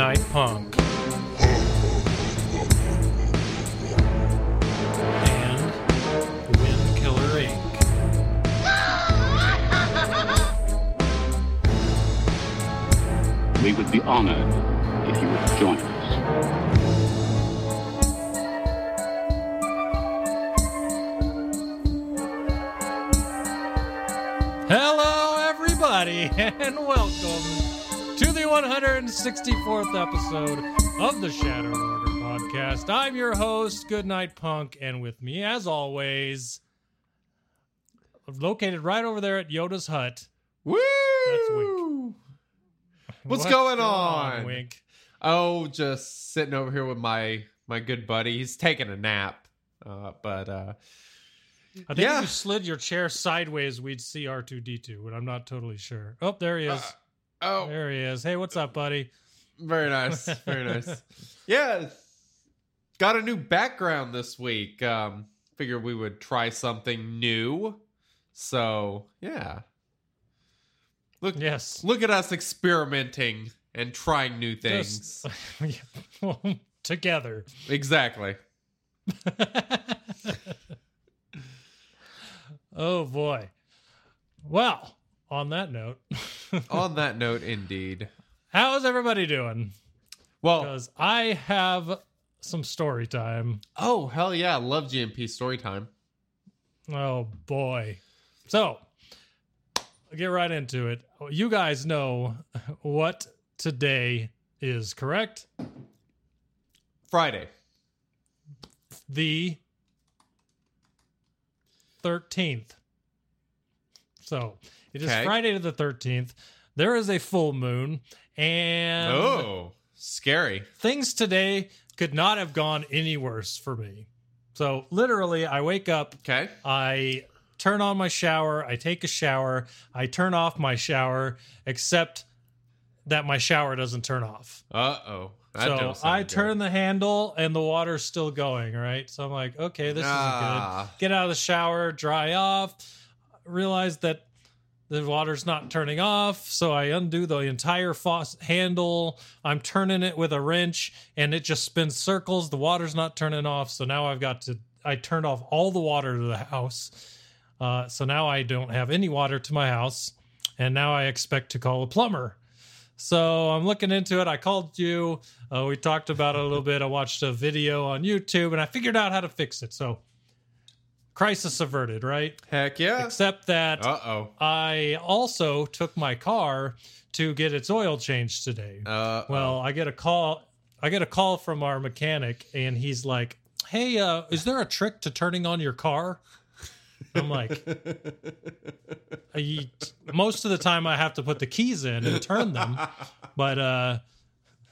Goodnight Punk. 164th episode of the Shattered Order podcast. I'm your host, Goodnight Punk, and with me, as always, located right over there at Yoda's hut. Woo! That's Wink. What's going on, on? Wink? Oh, just sitting over here with my my good buddy. He's taking a nap. Uh, but uh I think Yeah. if you slid your chair sideways, we'd see R2D2, but I'm not totally sure. Oh, there he is. Oh, there he is. Hey, what's up, buddy? very nice. Very nice. Yeah. Got a new background this week. Um figured we would try something new. So, yeah. Look Yes. look at us experimenting and trying new things. Just- together. exactly. oh boy. Well, on that note, On that note, indeed. how's everybody doing? Well, Because I have some story time. oh hell yeah, love GMP story time. Oh boy. So, I'll get right into it. You guys know what today is, correct? Friday. The 13th. So, it is Okay. Friday the 13th. There is a full moon and Oh, scary. things today could not have gone any worse for me. So literally, I wake up, Okay. I turn on my shower, I take a shower, I turn off my shower, except that my shower doesn't turn off. Uh oh. so I turn the handle and the water's still going, right? So I'm like, okay, this isn't good. Get out of the shower, dry off, realize that the water's not turning off. So I undo the entire faucet handle. I'm turning it with a wrench and it just spins circles. The water's not turning off. So now I've got to, I turned off all the water to the house. Uh, so now I don't have any water to my house. And now I expect to call a plumber. So I'm looking into it. I called you. Uh, we talked about it a little bit. I watched a video on YouTube and I figured out how to fix it. So crisis averted, right? Heck yeah. Except that Uh oh. I also took my car to get its oil changed today. Uh well, I get a call. I get a call from our mechanic, and he's like, "Hey, uh, is there a trick to turning on your car?" I'm like, I, most of the time I have to put the keys in and turn them, but uh,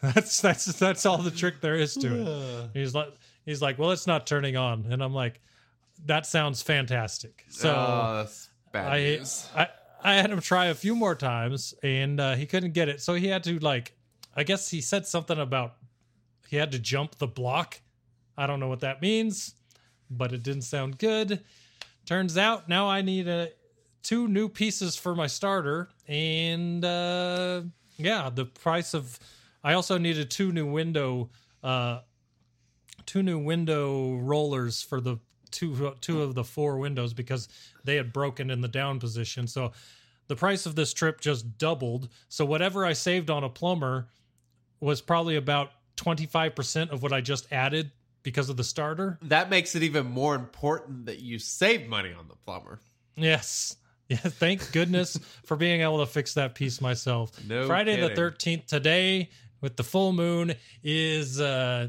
that's that's that's all the trick there is to it. He's like, he's like, well, it's not turning on, and I'm like, that sounds fantastic. So oh, that's bad I. I I had him try a few more times and uh, he couldn't get it. So he had to like I guess he said something about he had to jump the block. I don't know what that means, but it didn't sound good. Turns out now I need a two new pieces for my starter and uh yeah, the price of I also needed two new window uh two new window rollers for the two two of the four windows because they had broken in the down position. So the price of this trip just doubled. So whatever I saved on a plumber was probably about 25% of what I just added because of the starter. That makes it even more important that you save money on the plumber. Yes. Yeah, thank goodness for being able to fix that piece myself. No Friday the 13th today with the full moon is uh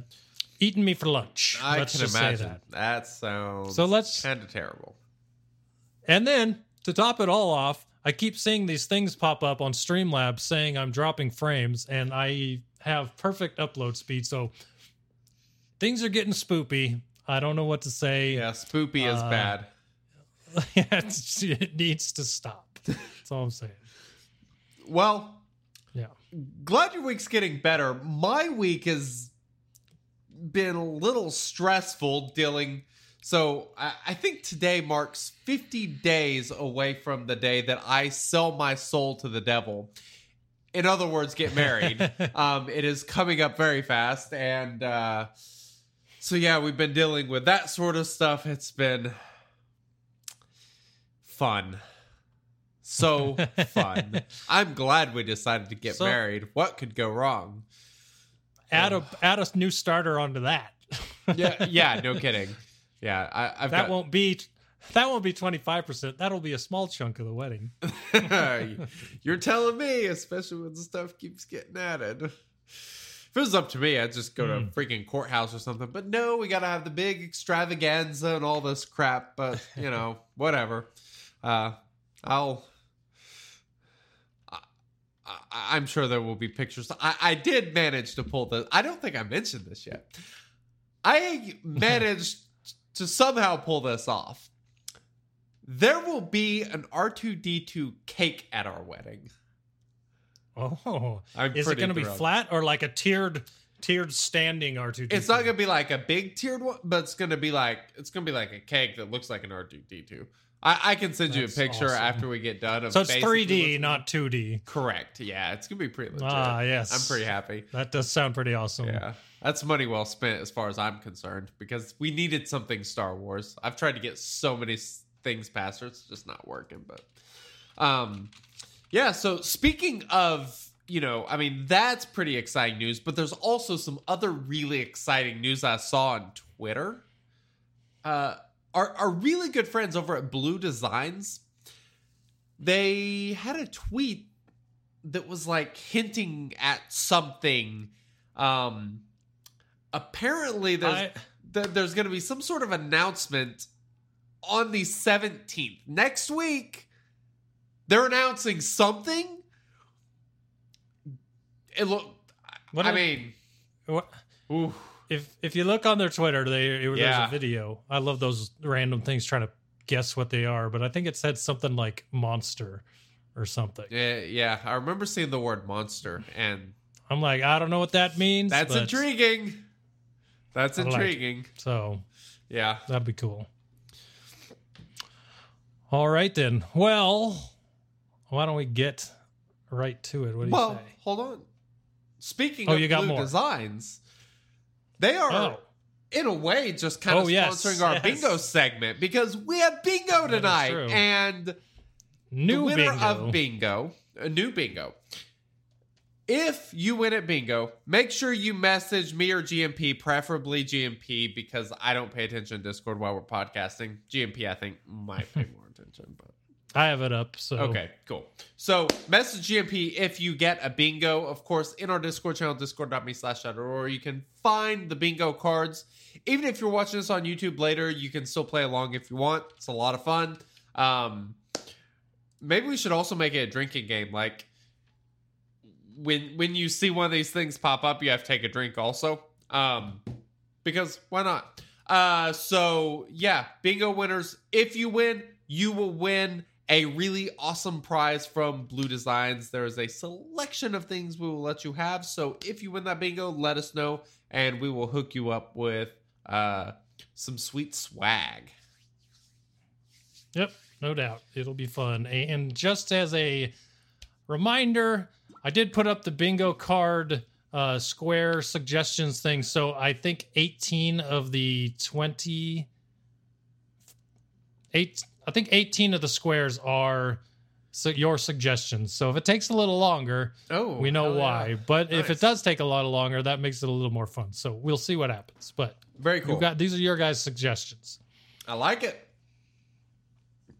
eating me for lunch. I Let's can just imagine. say that. That sounds So let's kind of terrible. And then to top it all off, I keep seeing these things pop up on Streamlabs saying I'm dropping frames, and I have perfect upload speed. So things are getting spoopy. I don't know what to say. Yeah, spoopy is Uh, bad. It needs to stop. That's all I'm saying. Well, Yeah. glad your week's getting better. My week has been a little stressful dealing. So I, I think today marks 50 days away from the day that I sell my soul to the devil. In other words, get married. um, it is coming up very fast. And uh, so, yeah, we've been dealing with that sort of stuff. It's been fun. So fun. I'm glad we decided to get So- married. What could go wrong? Add a add a new starter onto that. Yeah, yeah, no kidding. Yeah, I, I've that got. won't be that won't be 25%. That'll be a small chunk of the wedding. You're telling me, especially when the stuff keeps getting added. If it was up to me, I'd just go to a freaking courthouse or something. But no, we got to have the big extravaganza and all this crap. But you know, whatever. Uh, I'll. I, I'm sure there will be pictures. I, I did manage to pull the. I don't think I mentioned this yet. I managed to somehow pull this off. There will be an R2D2 cake at our wedding. Oh. I'm Is it going to be flat or like a tiered tiered standing R2D2? It's not going to be like a big tiered one, but it's going to be like it's going to be like a cake that looks like an R2D2. I, I can send you a picture awesome. after we get done. Of So it's 3D, what's- not 2D. correct. Yeah, it's going to be pretty legit. Ah, yes. I'm pretty happy. That does sound pretty awesome. Yeah, that's money well spent as far as I'm concerned because we needed something Star Wars. I've tried to get so many things past her, it's just not working. But, um, yeah. So speaking of, you know, I mean, that's pretty exciting news. But there's also some other really exciting news I saw on Twitter. Uh, our our really good friends over at Blue Designs, they had a tweet that was like hinting at something. Um, apparently, there's I- th- there's going to be some sort of announcement on the 17th next week. They're announcing something. It look. What I mean, What- ooh, If if you look on their Twitter, they there's Yeah. a video. I love those random things trying to guess what they are, but I think it said something like monster or something. yeah, yeah. I remember seeing the word monster, and I'm like, I don't know what that means. that's intriguing. That's I like intriguing. So Yeah. that'd be cool. All right then. Well, why don't we get right to it? What do you think? Well, say? hold on. Speaking Oh, of you got Blue more. Designs, they are Oh. in a way just kind Oh, of yes, sponsoring our yes. bingo segment because we have bingo tonight, and New the winner bingo. of bingo, a new bingo. If you win at bingo, make sure you message me or GMP, preferably GMP, because I don't pay attention to Discord while we're podcasting. GMP, I think, might pay more attention, but I have it up. So Okay, cool. So message GMP if you get a bingo, of course, in our Discord channel, discord.me slash or you can find the bingo cards. Even if you're watching this on YouTube later, you can still play along if you want. It's a lot of fun. Um, maybe we should also make it a drinking game. Like when when you see one of these things pop up, you have to take a drink also. Um, because why not? Uh, so yeah, bingo winners. If you win, you will win a really awesome prize from Blue Designs. There is a selection of things we will let you have. So if you win that bingo, let us know, and we will hook you up with uh some sweet swag. Yep, no doubt. It'll be fun. And just as a reminder, I did put up the bingo card uh square suggestions thing. So I think 18 of the 20 eight I think 18 of the squares are so your suggestions. So if it takes a little longer, Oh, we know hell yeah. why. But if it does take a lot longer, that makes it a little more fun. So we'll see what happens. But Very cool. you got these are your guys' suggestions. I like it.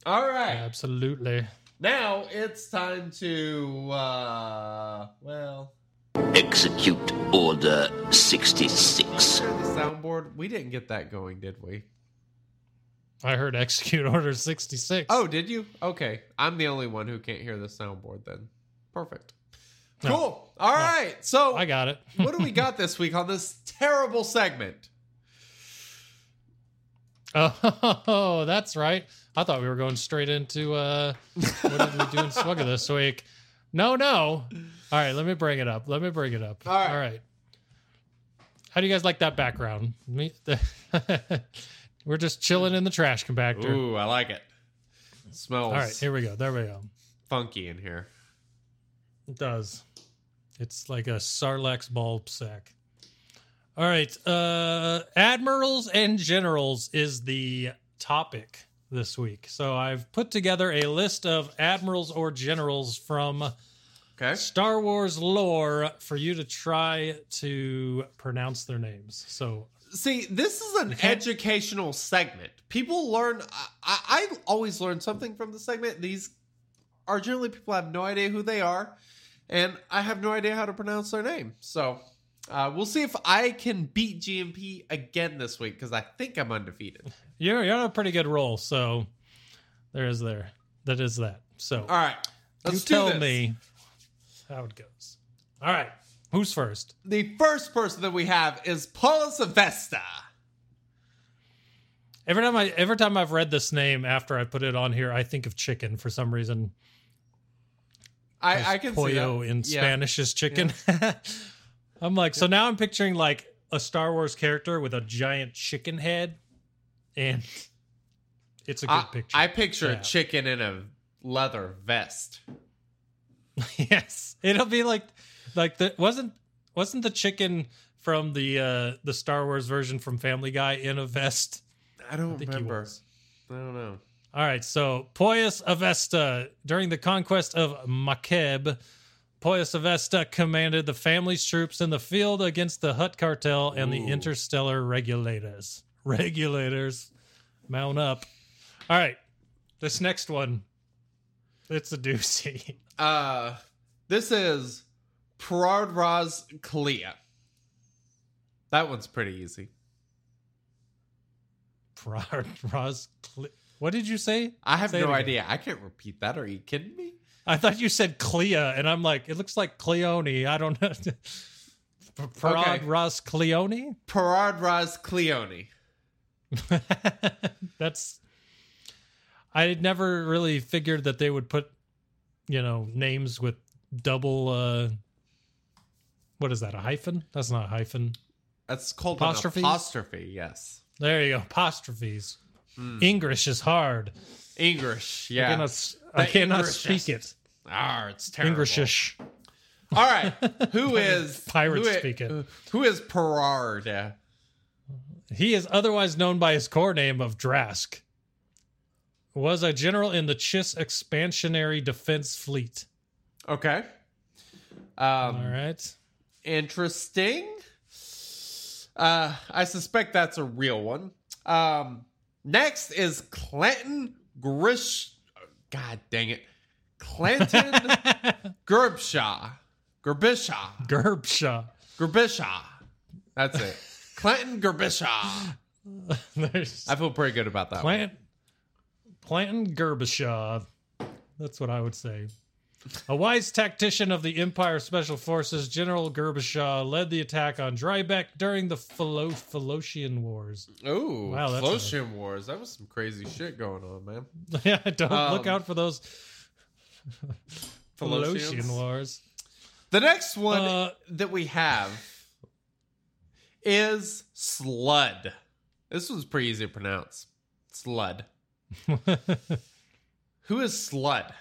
All right. Absolutely. Now it's time to uh well Execute Order 66. the soundboard. We didn't get that going, did we? I heard execute order 66. Oh, did you? Okay. I'm the only one who can't hear the soundboard then. Perfect. No. Cool. All right. So, I got it. what do we got this week on this terrible segment? Oh, that's right. I thought we were going straight into uh what did we do in Swugger this week? No, no. All right, let me bring it up. Let me bring it up. All right. All right. How do you guys like that background? Me, we're just chilling in the trash compactor. Ooh, I like it. it smells All right, here we go. There we go. funky in here. It does. It's like a Sarlacc bulb sack. All right. Uh Admirals and Generals is the topic this week. So I've put together a list of admirals or generals from Okay. Star Wars lore for you to try to pronounce their names. So See, this is an educational segment. People learn. I, I, always learn something from the segment. These are generally people I have no idea who they are, and I have no idea how to pronounce their name. So uh, we'll see if I can beat GMP again this week because I think I'm undefeated. you're you're on a pretty good roll. So there is there. That is that. So All right, let's you tell this. me how it goes. All right. Who's first? The first person that we have is Paulus Avesta. Every time I every time I've read this name after I put it on here, I think of chicken for some reason. I, I can see pollo in Yeah. Spanish is chicken. I'm like, so now I'm picturing like a Star Wars character with a giant chicken head, and it's a good I, picture. I picture Yeah. a chicken in a leather vest. yes, it'll be like like the wasn't wasn't the chicken from the uh the Star Wars version from Family Guy in a vest? I don't think he remember. was. I don't know. All right, so Poyas Avesta, during the conquest of Makeb, Poyas Avesta commanded the family's troops in the field against the Hutt cartel and the interstellar regulators. Regulators, mount up. All right, this next one, it's a doozy. Uh, this is Parardraz Kalia. That one's pretty easy. Prad Raz What did you say? I have Say no idea. I can't repeat that. Are you kidding me? I thought you said Clea, and I'm like, it looks like Cleone. I don't know. Okay. Raz Cleone? Parardraz Cleone. That's I never really figured that they would put you know names with double uh what is that a hyphen that's not a hyphen That's called Apostrophes? an apostrophe. Yes. there you go apostrophes english is hard English. I Yeah. cannot, s- I cannot speak it Ah, it's terrible. englishish All right. Who is pirate who i- speak it. Who is Parard? he is otherwise known by his core name of drask was a general in the chiss expansionary defense fleet Okay. Um, all right interesting. Uh, I suspect that's a real one. Um, next is Clinton Grish. God dang it, Clinton Gerbshaw. Gerbishaw. gerbshaw Gerbishaw. That's it. Clinton Gerbishaw. I feel pretty good about that. one. Plant Planton Gerbishaw. That's what I would say. A wise tactician of the Empire Special Forces, General Gerbishaw led the attack on Drybeck during the Philo- Wars. Ooh, Wow, that's a- Wars. That was some crazy shit going on, man. yeah, don't look Um, out for those Philocian Wars. The next one Uh, that we have is Slud. This one's pretty easy to pronounce. Slud. Who is Slud?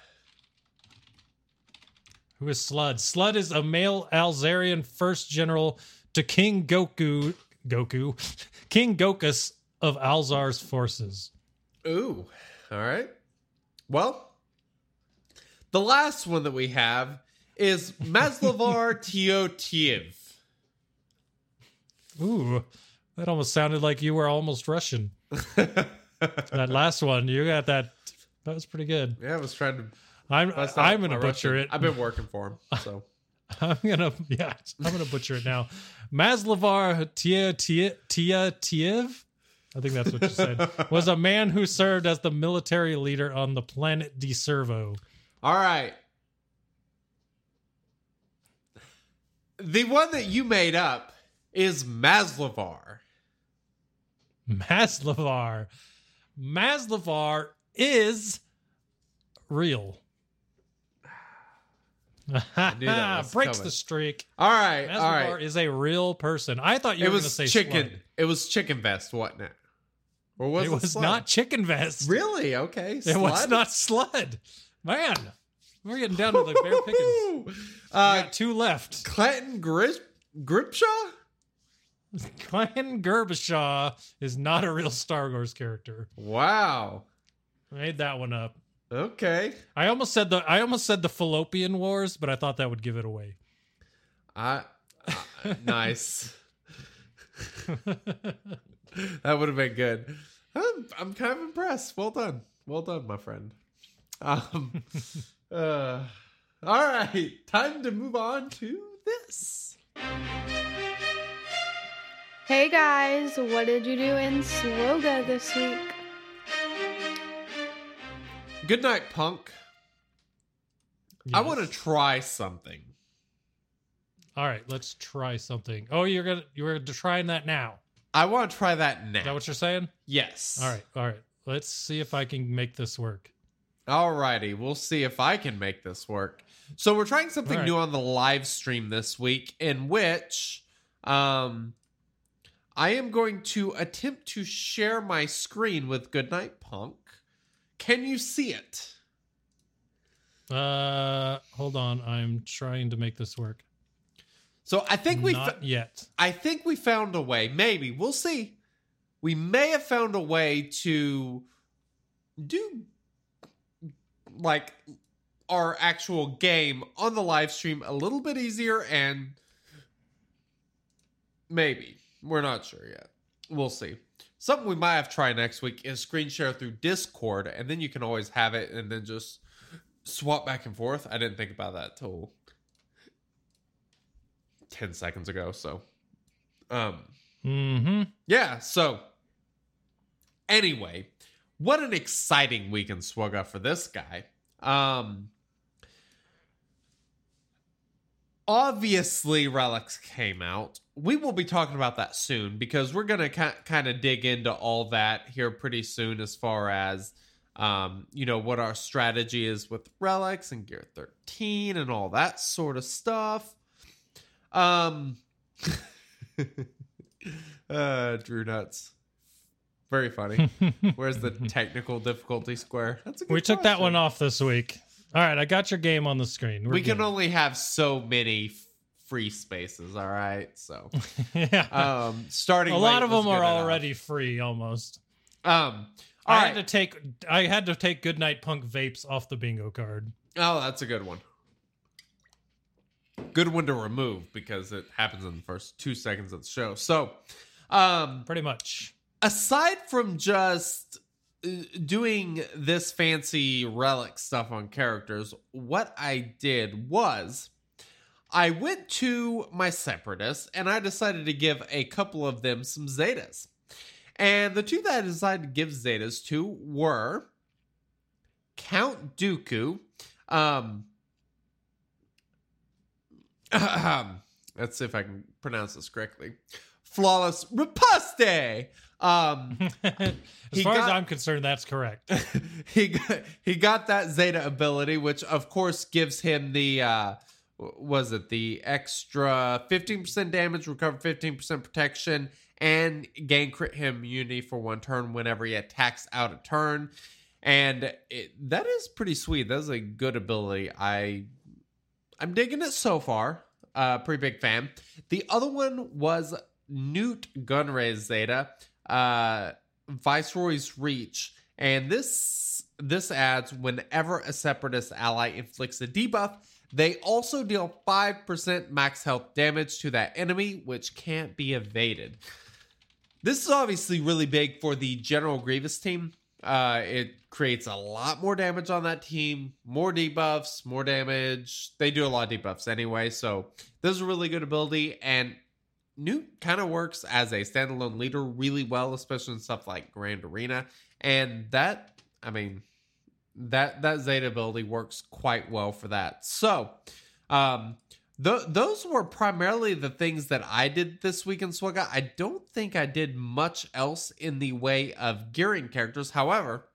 Who is Slud? Slud is a male Alzarian first general to King Goku, Goku, King Gokus of Alzar's forces. Ooh, all right. Well, the last one that we have is Maslavar Teotiev. Ooh, that almost sounded like you were almost Russian. that last one, you got that. That was pretty good. Yeah, I was trying to. I'm out I'm gonna butcher Russian. it. I've been working for him, so I'm gonna yeah, I'm gonna butcher it now. Maslavar Tia Tia Tia Tiev. I think that's what you said. was a man who served as the military leader on the planet Deservo. All right. The one that you made up is Maslavar. Maslavar. Maslavar is real. Knew that was Breaks coming. the streak. All right, all Maslavar right. is a real person. I thought you It were going to was say chicken. Slud. It was Chicken Vest, wasn't it? Or was it it, was Slud? not Chicken Vest. really okay. It was not Slud. Man, we're getting down to the bare pickings. We Uh, got two left. Clanton Grip Gripshaw. Clan Gerbishaw is not a real Star Wars character. Wow. I made that one up. Okay. I almost said the I almost said the Fallopian Wars, but I thought that would give it away. I uh, nice. that would have been good. I'm, I'm kind of impressed. Well done. Well done, my friend. Um, uh, all right. Time to move on to this. Hey guys, what did you do in Swoga this week? Good night, punk. I want to try something. All right, let's try something. Oh, you're gonna you're trying that now. I want to try that now. Is that what you're saying? yes. All right, all right. Let's see if I can make this work. Alrighty, we'll see if I can make this work. So we're trying something All right. new on the live stream this week, in which um I am going to attempt to share my screen with Goodnight Punk. Can you see it? Uh, hold on. I'm trying to make this work. So I think we not fa- yet. I think we found a way. Maybe we'll see. We may have found a way to do like our actual game on the live stream a little bit easier and maybe we're not sure yet. We'll see. Something we might have to try next week is screen share through Discord, and then you can always have it and then just swap back and forth. I didn't think about that till 10 seconds ago, so um Mm-hmm. yeah, so anyway, what an exciting week in Swugga for this guy. Um obviously Relics came out. We will be talking about that soon because we're going to ki- kind of dig into all that here pretty soon as far as um you know what our strategy is with Relics and Gear 13 and all that sort of stuff. Um uh Drew Nuts. Very funny. Where's the technical difficulty square? That's a good We took that one off this week. All right, I got your game on the screen. We're we can good. only have so many free spaces, all right? So, yeah. um starting a lot of them are good enough. already free almost. Um I right. had to take I had to take Goodnight Punk vapes off the bingo card. Oh, that's a good one. Good one to remove because it happens in the first 2 seconds of the show. So, um Pretty much. aside from just doing this fancy relic stuff on characters, what I did was I went to my separatists and I decided to give a couple of them some zetas. And the two that I decided to give zetas to were Count Dooku. Um, let's see if I can pronounce this correctly. Flawless Riposte. Um, as far as I'm concerned, that's correct. he got, he got that Zeta ability, which of course gives him the uh was it the extra 15% damage, recover 15% protection, and gain crit him immunity for one turn whenever he attacks out a turn. And it, that is pretty sweet. That's a good ability. I I'm digging it so far. Uh pretty big fan. The other one was Nute Gunray's Zeta. Uh Viceroy's Reach. And this this adds whenever a separatist ally inflicts a debuff, they also deal 5% max health damage to that enemy, which can't be evaded. This is obviously really big for the General Grievous team. Uh, it creates a lot more damage on that team, more debuffs, more damage. They do a lot of debuffs anyway, so this is a really good ability. And Nute kind of works as a standalone leader really well, especially in stuff like Grand Arena. And that, I mean, that that Zeta ability works quite well for that. So, um, th- those were primarily the things that I did this week in Swagga. I don't think I did much else in the way of gearing characters. However,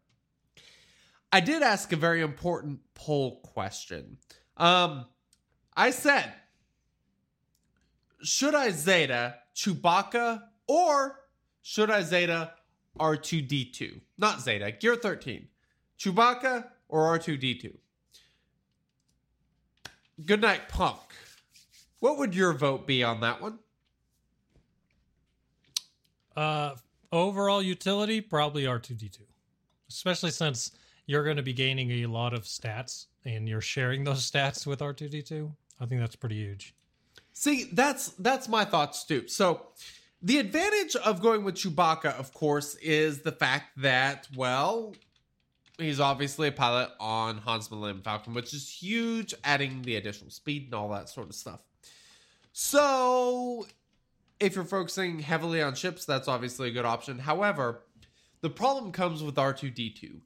I did ask a very important poll question. Um, I said, should I Zeta Chewbacca or should I Zeta R2D2? Not Zeta, Gear 13. Chewbacca or R2D2? Good night, Punk. What would your vote be on that one? Uh, overall utility, probably R2D2, especially since you're going to be gaining a lot of stats and you're sharing those stats with R2D2. I think that's pretty huge. See, that's that's my thoughts too. So, the advantage of going with Chewbacca, of course, is the fact that well, he's obviously a pilot on Han's Millennium Falcon, which is huge, adding the additional speed and all that sort of stuff. So, if you're focusing heavily on ships, that's obviously a good option. However, the problem comes with R2D2.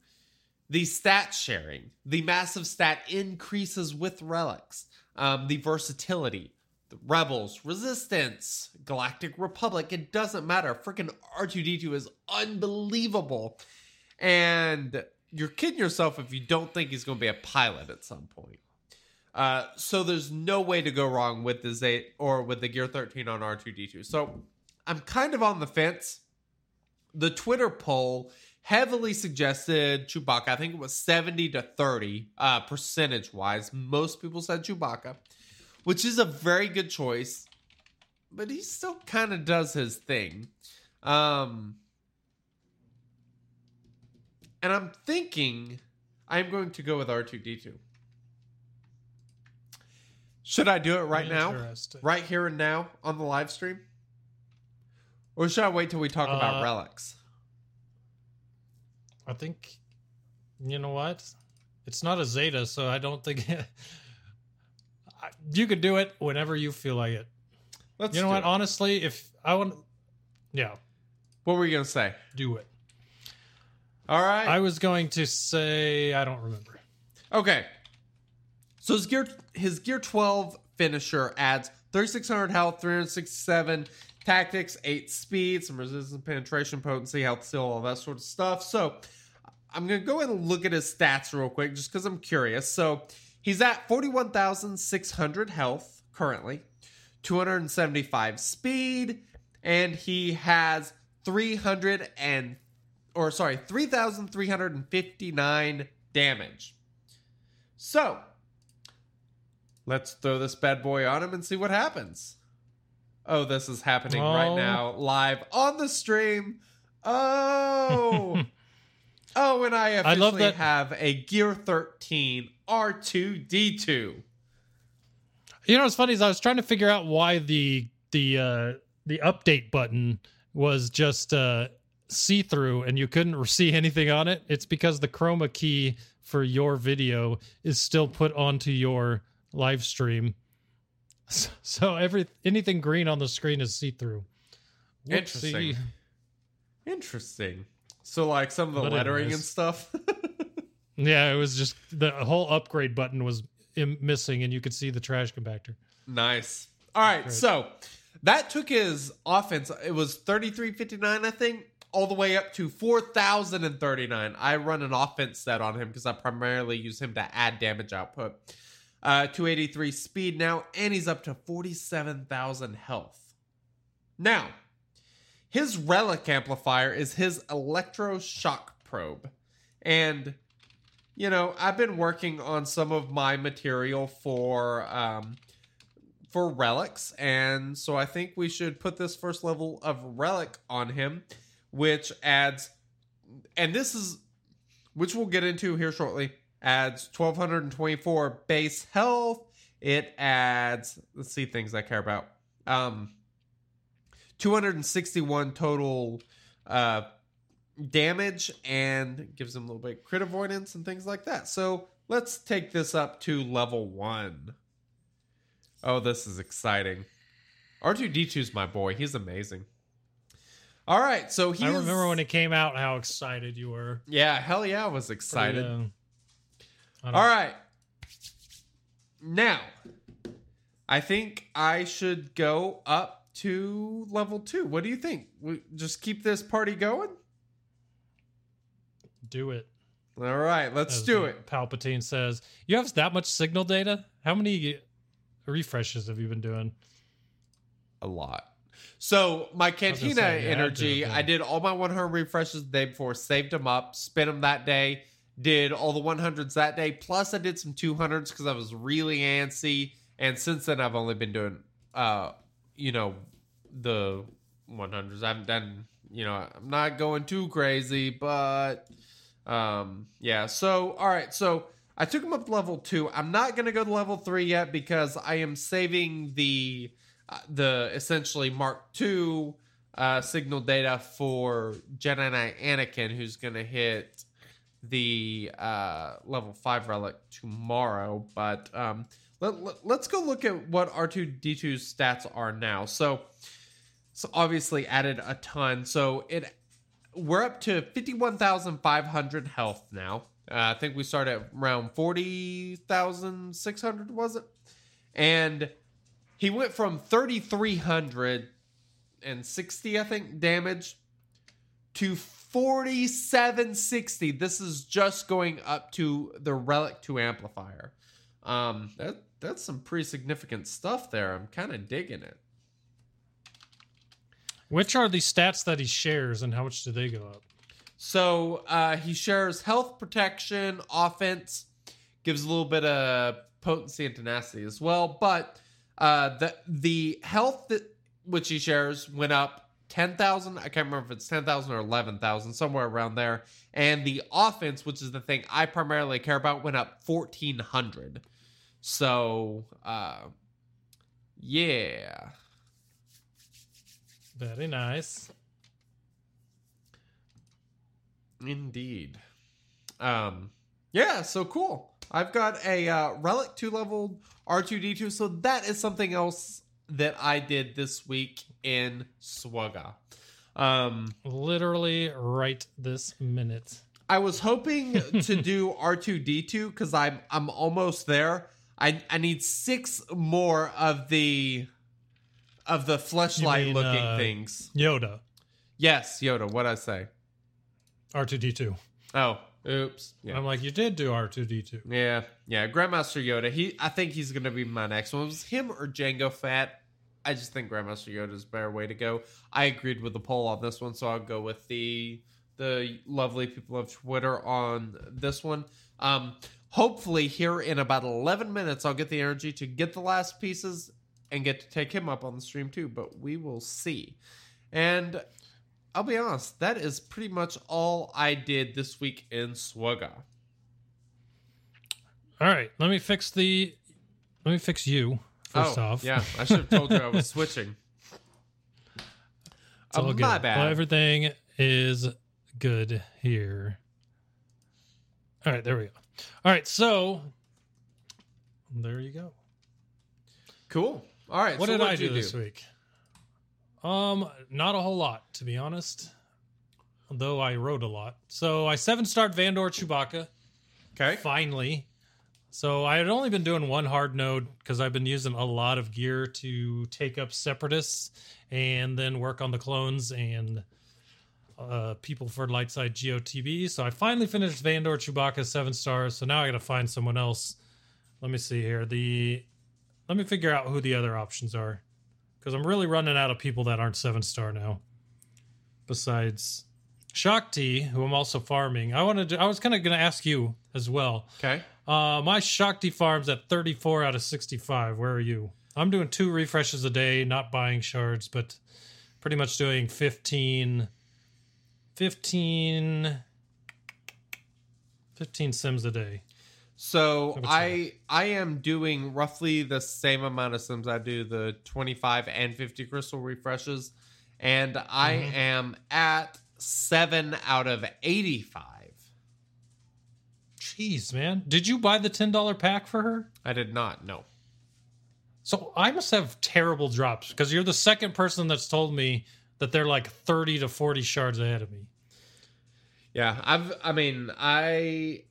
The stat sharing, the massive stat increases with relics, um, the versatility, the Rebels, Resistance, Galactic Republic, it doesn't matter. Freaking R2D2 is unbelievable. And you're kidding yourself if you don't think he's going to be a pilot at some point. Uh, so there's no way to go wrong with the Z or with the Gear 13 on R2D2. So I'm kind of on the fence. The Twitter poll heavily suggested Chewbacca. I think it was 70 to 30 uh, percentage wise. Most people said Chewbacca, which is a very good choice, but he still kind of does his thing. Um, and I'm thinking I'm going to go with R2D2. Should I do it right now? Right here and now on the live stream? Or should I wait till we talk about Uh, relics? I think, you know what? It's not a Zeta, so I don't think you could do it whenever you feel like it. Let's you know what? it. Honestly, if I want, yeah, What were you going to say? do it. All right. I was going to say I don't remember. Okay. So his gear his gear 12 finisher adds 3600 health, 367 tactics, 8 speed, some resistance penetration, potency, health steal, all that sort of stuff. So I'm going to go and look at his stats real quick just cuz I'm curious. So he's at 41,600 health currently, 275 speed, and he has 300 and or sorry, 3,359 damage. So, let's throw this bad boy on him and see what happens. Oh, this is happening right Oh. now, live on the stream. Oh. oh, and I officially I have a Gear 13 R2D2. You know what's funny is I was trying to figure out why the the uh the update button was just uh see through and you couldn't see anything on it. It's because the chroma key for your video is still put onto your live stream. So, so every anything green on the screen is see through. Interesting. Interesting. So, like some of the But lettering and stuff. Yeah, it was just the whole upgrade button was im- missing and you could see the trash compactor. Nice. All right, so that took his offense. It was thirty three fifty nine, I think, all the way up to four thousand and thirty nine. I run an offense set on him because I primarily use him to add damage output. Uh, two eighty three speed now, and he's up to forty seven thousand health. Now, his relic amplifier is his electroshock probe, and you know I've been working on some of my material for um, for relics, and so I think we should put this first level of relic on him, which adds, and this is, which we'll get into here shortly, adds 1224 base health. It adds, let's see things I care about, um, 261 total uh, damage, and gives him a little bit of crit avoidance and things like that. So let's take this up to level one. Oh, this is exciting. R2D2 is my boy. He's amazing. All right, so he I remember when it came out how excited you were. Yeah, hell yeah, I was excited. Pretty, uh, I All right. Now, I think I should go up to level two. What do you think? We just keep this party going? Do it. All right, let's as do it. Palpatine says, "You have that much signal data? How many refreshes have you been doing?" A lot. So my Cantina say, to energy, have I did all my 100 refreshes the day before, saved them up, spent them that day, did all the 100s that day, plus I did some 200s because I was really antsy. And since then, I've only been doing, uh, you know, the 100s. I haven't done, you know, I'm not going too crazy, but um, yeah. So, all right. So I took him up to level two. I'm not to go to level three yet because I am saving the uh, the essentially Mark II uh, signal data for Jedi Anakin, who's to hit the uh, level five relic tomorrow. But um, let, let, let's go look at what R2D2's stats are now. So, so obviously added a ton. So it we're up to 51,500 health now. Uh, I think we started at around 40,600, was it? And he went from 3,360, I think, damage to 4760. This is just going up to the Relic 2 amplifier. Um, that, that's some pretty significant stuff there. I'm kind of digging it. Which are the stats that he shares, and how much do they go up? So uh, he shares health, protection, offense, gives a little bit of potency and tenacity as well. But uh, the the health that which he shares went up ten thousand. I can't remember if it's ten thousand or eleven thousand, somewhere around there. And the offense, which is the thing I primarily care about, went up fourteen hundred. So uh, yeah. Very nice. Indeed. Um yeah, so cool. I've got a uh, relic 2 level R2D2 so that is something else that I did this week in Swugga. Um Literally right this minute. I was hoping to do R2D2 cuz I'm I'm almost there. I I need 6 more of the of the fleshlight looking uh, things. Yoda, Yes, Yoda, what I say? R2D2. Oh, oops. Yeah. I'm like, you did do R2D2. Yeah, yeah. Grandmaster Yoda. He, I think he's gonna be my next one. It was him or Jango Fett. I just think Grandmaster Yoda is a better way to go. I agreed with the poll on this one, so I'll go with the the lovely people of Twitter on this one. Um, hopefully, here in about eleven minutes, I'll get the energy to get the last pieces and get to take him up on the stream too. But we will see. And I'll be honest, that is pretty much all I did this week in Swugga. All right, let me fix the. Let me fix you first oh, off. Yeah, I should have told you I was switching. It's all Oh, good. my bad. Well, everything is good here. All right, there we go. All right, so there you go. Cool. All right. What so did I do you this week? Um, not a whole lot, to be honest. Though I wrote a lot. So I seven starred Vandor Chewbacca. Okay. Finally. So I had only been doing one hard node because I've been using a lot of gear to take up separatists and then work on the clones and uh, people for Lightside GOTB. So I finally finished Vandor Chewbacca seven stars. So now I got to find someone else. Let me see here. The let me figure out who the other options are because I'm really running out of people that aren't seven star now. Besides Shaak Ti, who I'm also farming, I wanted to, I was kind of going to ask you as well. Okay. Uh, my Shaak Ti farm's at 34 out of 65. Where are you? I'm doing two refreshes a day, not buying shards, but pretty much doing 15, 15, 15 sims a day. So I I am doing roughly the same amount of sims I do the 25 and 50 crystal refreshes and I Mm-hmm. am at 7 out of 85. Jeez, man. Did you buy the $10 pack for her? I did not no. So I must have terrible drops because you're the second person that's told me that they're like 30 to 40 shards ahead of me. Yeah, I've. I mean, I.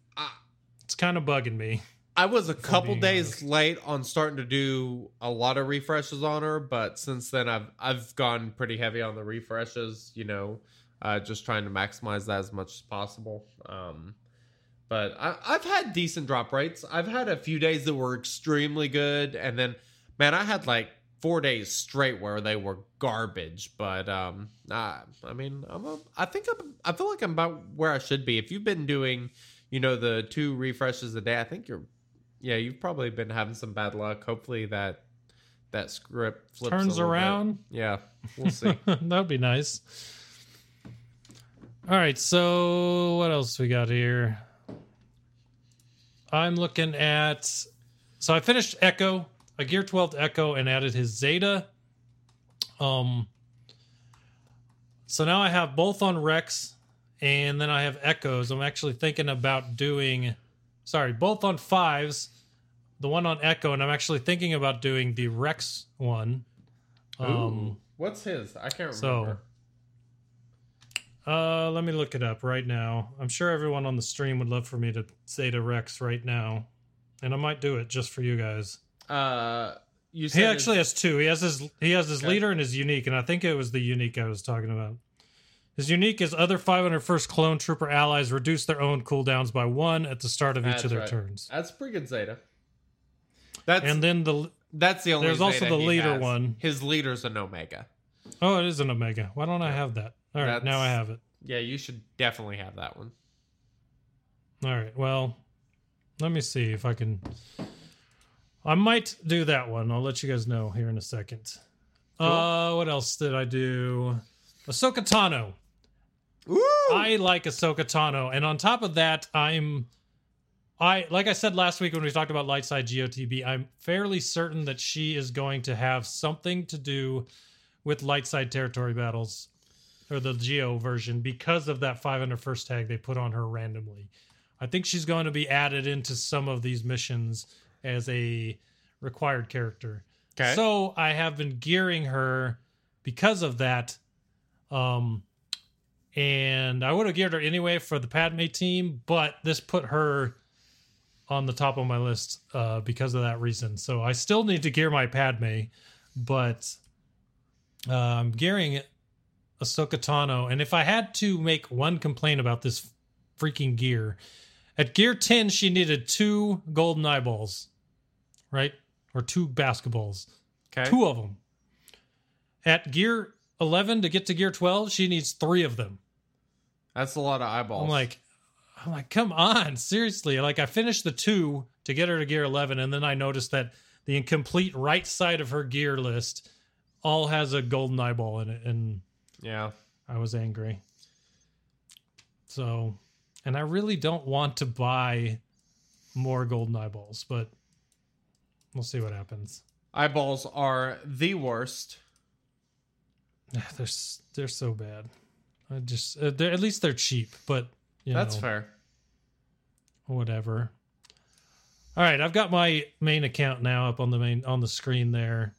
Kind of bugging me. I was a couple days honest. late on starting to do a lot of refreshes on her, but since then I've I've gone pretty heavy on the refreshes. You know, uh, just trying to maximize that as much as possible. Um, but I, I've had decent drop rates. I've had a few days that were extremely good, and then man, I had like four days straight where they were garbage. But um, I, I mean, I'm a, I think I'm, I feel like I'm about where I should be. If you've been doing, you know, the two refreshes a day, I think you're, yeah, you've probably been having some bad luck. Hopefully that that script flips Turns little bit. around. Yeah, we'll see. that would be nice. All right, so what else we got here? I'm looking at. So I finished Echo, a Gear 12 Echo, and added his Zeta. Um. So now I have both on Rex, and then I have Echoes. I'm actually thinking about doing. Sorry, both on fives. The one on Echo, and I'm actually thinking about doing the Rex one. Um, Ooh, what's his? I can't remember. so-. Uh, let me look it up right now. I'm sure everyone on the stream would love for me to say to Rex right now, and I might do it just for you guys. uh, you He actually his- has two. He has his he has his Okay. leader and his unique, and I think it was the unique I was talking about. His unique as other 501st clone trooper allies reduce their own cooldowns by one at the start of each That's of their right. turns. That's pretty good Zeta. That's And then the that's the only. there's also the leader has. one. His leader's an Omega. oh, it is an Omega. Why don't I have that? All right, now I have it. Yeah, you should definitely have that one. All right. Well, let me see if I can. I might do that one. I'll let you guys know here in a second. Uh, what else did I do? Ahsoka Tano. Ooh! I like Ahsoka Tano, and on top of that, I'm. I like I said last week when we talked about Lightside GOTB, I'm fairly certain that she is going to have something to do with Lightside territory battles or the Geo version because of that 500 first tag they put on her randomly. I think she's going to be added into some of these missions as a required character. Okay. So I have been gearing her because of that. Um, and I would have geared her anyway for the Padme team, but this put her on the top of my list uh, because of that reason. So I still need to gear my Padme, but uh, I'm gearing Ahsoka Tano. And if I had to make one complaint about this freaking gear, at gear 10, she needed two golden eyeballs, right? Or two basketballs Okay. two of them. At gear 11 to get to gear 12, she needs three of them. That's a lot of eyeballs. I'm like, I'm like, come on, seriously. Like, I finished the two to get her to gear 11, and then I noticed that the incomplete right side of her gear list all has a golden eyeball in it, and yeah. I was angry. So, and I really don't want to buy more golden eyeballs, but we'll see what happens. Eyeballs are the worst. They're they're so bad. I just uh, they're, at least they're cheap, but you That's know, fair. whatever. All right, I've got my main account now up on the main on the screen there,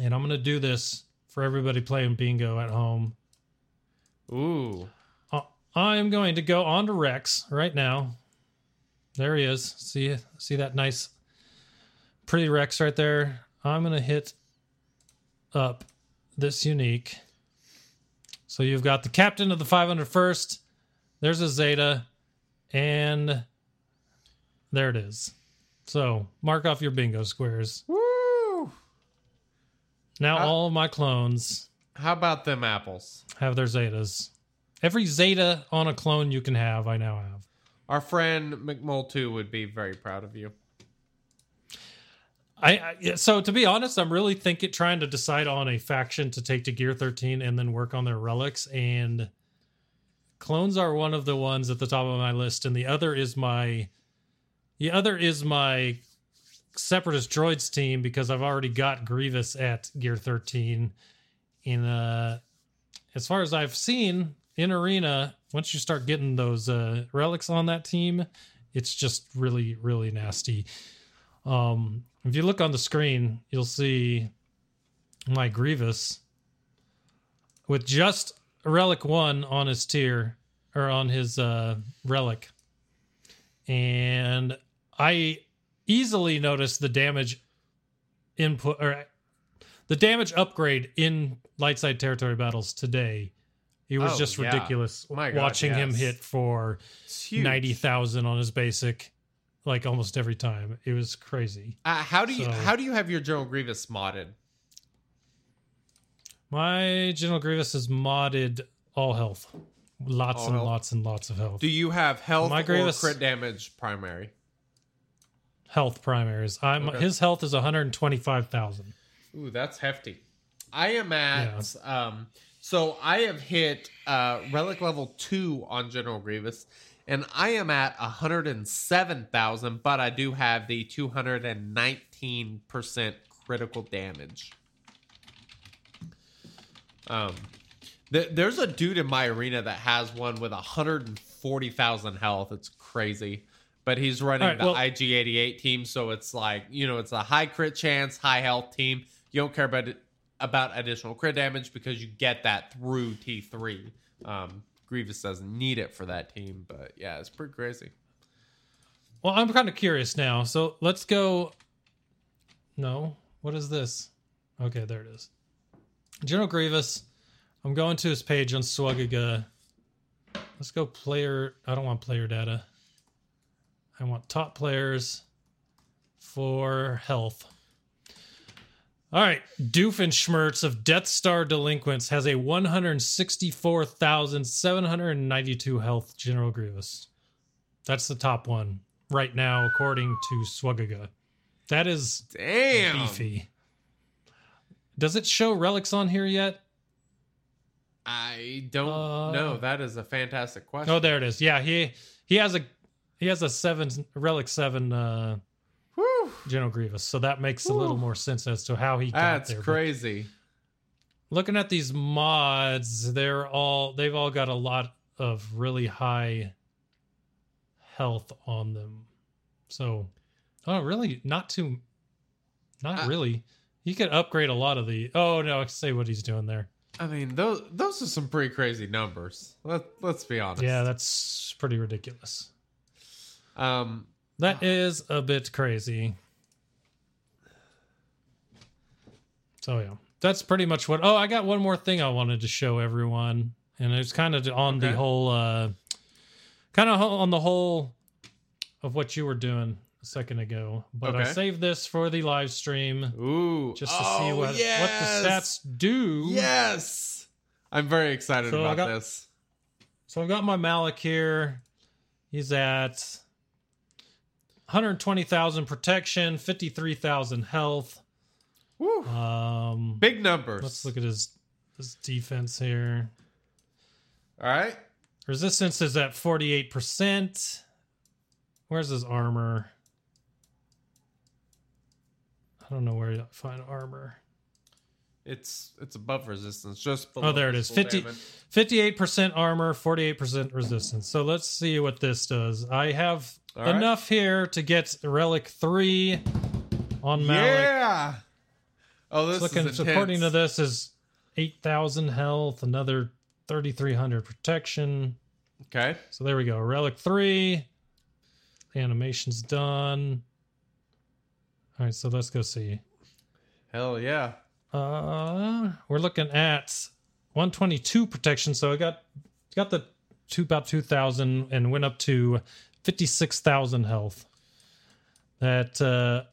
and I'm gonna do this for everybody playing bingo at home. Ooh. Uh, I am going to go on to Rex right now. There he is. See see that nice, pretty Rex right there. I'm gonna hit up this unique. So you've got the captain of the 501st. There's a Zeta, and there it is. So mark off your bingo squares. Woo! Now all of my clones How about them apples? have their Zetas. Every Zeta on a clone you can have, I now have. Our friend McMole2 would be very proud of you. I, I so to be honest, I'm really thinking trying to decide on a faction to take to Gear 13 and then work on their relics. And clones are one of the ones at the top of my list, and the other is my the other is my separatist droids team because I've already got Grievous at Gear 13. In uh, as far as I've seen in arena, once you start getting those uh, relics on that team, it's just really really nasty. Um, if you look on the screen, you'll see my Grievous with just Relic 1 on his tier or on his uh, Relic. And I easily noticed the damage input or the damage upgrade in light side territory battles today. It was Oh, just yeah. ridiculous God, watching him hit for huge. 90,000 on his basic like almost every time. It was crazy. Uh, how do you So- how do you have your General Grievous modded? My General Grievous is modded all health. Lots All and health? lots and lots of health. Do you have health My or Grievous- crit damage primary? health primaries. I'm Okay. his health is 125,000. Ooh, that's hefty. I am at um so I have hit uh relic level 2 on General Grievous and I am at 107,000 but I do have the 219% critical damage. Um th- there's a dude in my arena that has one with 140,000 health. It's crazy. But he's running right, the well- IG88 team, so it's like, you know, it's a high crit chance, high health team. You don't care about it, about additional crit damage because you get that through T3. Um, Grievous doesn't need it for that team, but yeah, it's pretty crazy. Well, I'm kind of curious now. So let's go. No, what is this? Okay, there it is. General Grievous. I'm going to his page on swgoh.gg. Let's go player. I don't want player data. I want top players for health. All right, Doofenshmirtz of Death Star Delinquents has a 164,792 health General Grievous. That's the top one right now, according to swgoh.gg. That is Damn. beefy. Does it show relics on here yet? I don't Uh, know. That is a fantastic question. Oh, there it is. Yeah, he he has a he has a seven relic seven uh. General Grievous, so that makes a little more sense as to how he got That's there. But crazy. looking at these mods, they're all they've all got a lot of really high health on them. So, oh, really? Not too, not Uh, really. He could upgrade a lot of the. Oh no, I say what he's doing there. I mean, those those are some pretty crazy numbers. Let Let's be honest. Yeah, that's pretty ridiculous. Um. That is a bit crazy. So yeah, that's pretty much what. Oh, I got one more thing I wanted to show everyone, and it's kind of on the whole, uh kind of on the whole of what you were doing a second ago. But I saved this for the live stream Ooh. just to see oh, what yes. what the stats do. Yes. I'm very excited So about got- this. So I've got my Malak here. He's at 120,000 protection, 53,000 health. Woo. Um, Big numbers. let's look at his his defense here. All right. Resistance is at 48%. Where's his armor? I don't know where to find armor. It's it's above resistance, just below Oh, there it is. full 50, 58% armor, 48% resistance. So let's see what this does. I have All right. enough here to get Relic 3 on Malak. Yeah. Oh, this looking, is intense. according to this, is 8,000 health, another 3,300 protection. Okay. So there we go. Relic 3. The animation's done. All right, so let's go see. Hell yeah. Uh, we're looking at 122 protection. So I got got the two about 2,000 and went up to 56,000 health. That uh,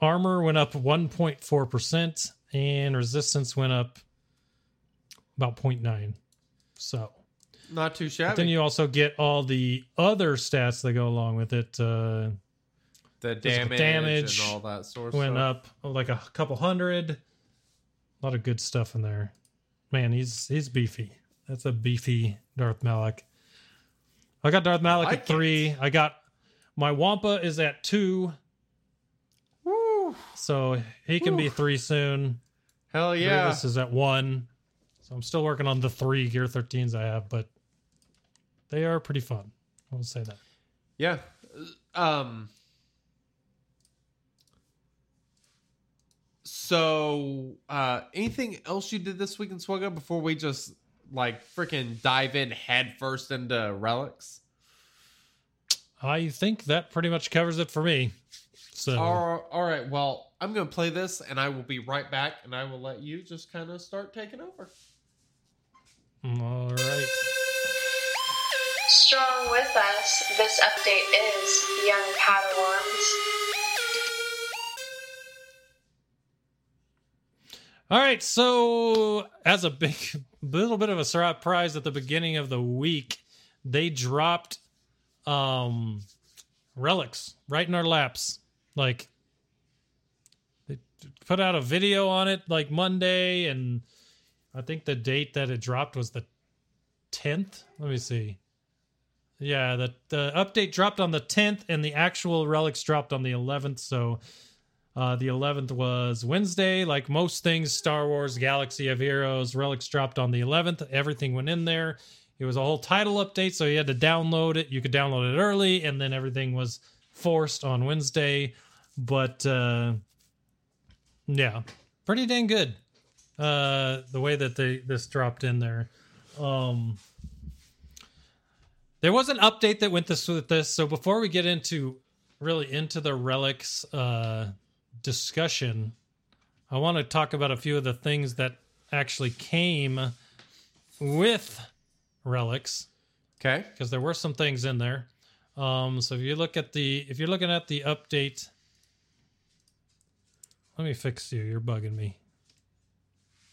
armor went up 1.4 percent, and resistance went up about 0.9. So Not too but shabby. then you also get all the other stats that go along with it. Uh, the damage, damage and all that sort of went stuff. up like a couple hundred. A lot of good stuff in there. Man, he's he's beefy. That's a beefy Darth Malak. I got Darth Malak like at three. I got my Wampa is at two. Woo. So he can be three soon. Hell yeah. Grievous is at one. So I'm still working on the three Gear 13s I have, but they are pretty fun. I will say that. Yeah. Um so uh anything else you did this week in SWGOH before we just like freaking dive in headfirst into relics? I think that pretty much covers it for me. So All, all right, well, I'm gonna play this and I will be right back and I will let you just kind of start taking over. all right. Strong with us, this update is Young Padawans. All right, so as a big little bit of a surprise at the beginning of the week, they dropped um relics right in our laps. Like they put out a video on it like Monday and I think the date that it dropped was the 10th. Let me see. Yeah, the the update dropped on the 10th and the actual relics dropped on the 11th, so uh, the 11th was Wednesday. Like most things, Star Wars Galaxy of Heroes Relics dropped on the 11th. Everything went in there. It was a whole title update, so you had to download it. You could download it early, and then everything was forced on Wednesday. But uh, yeah, pretty dang good. Uh, the way that they this dropped in there. Um, there was an update that went this with this. So before we get into really into the relics uh, discussion, I want to talk about a few of the things that actually came with relics Okay. because there were some things in there. Um, so if you look at the if you're looking at the update, let me fix you. You're bugging me.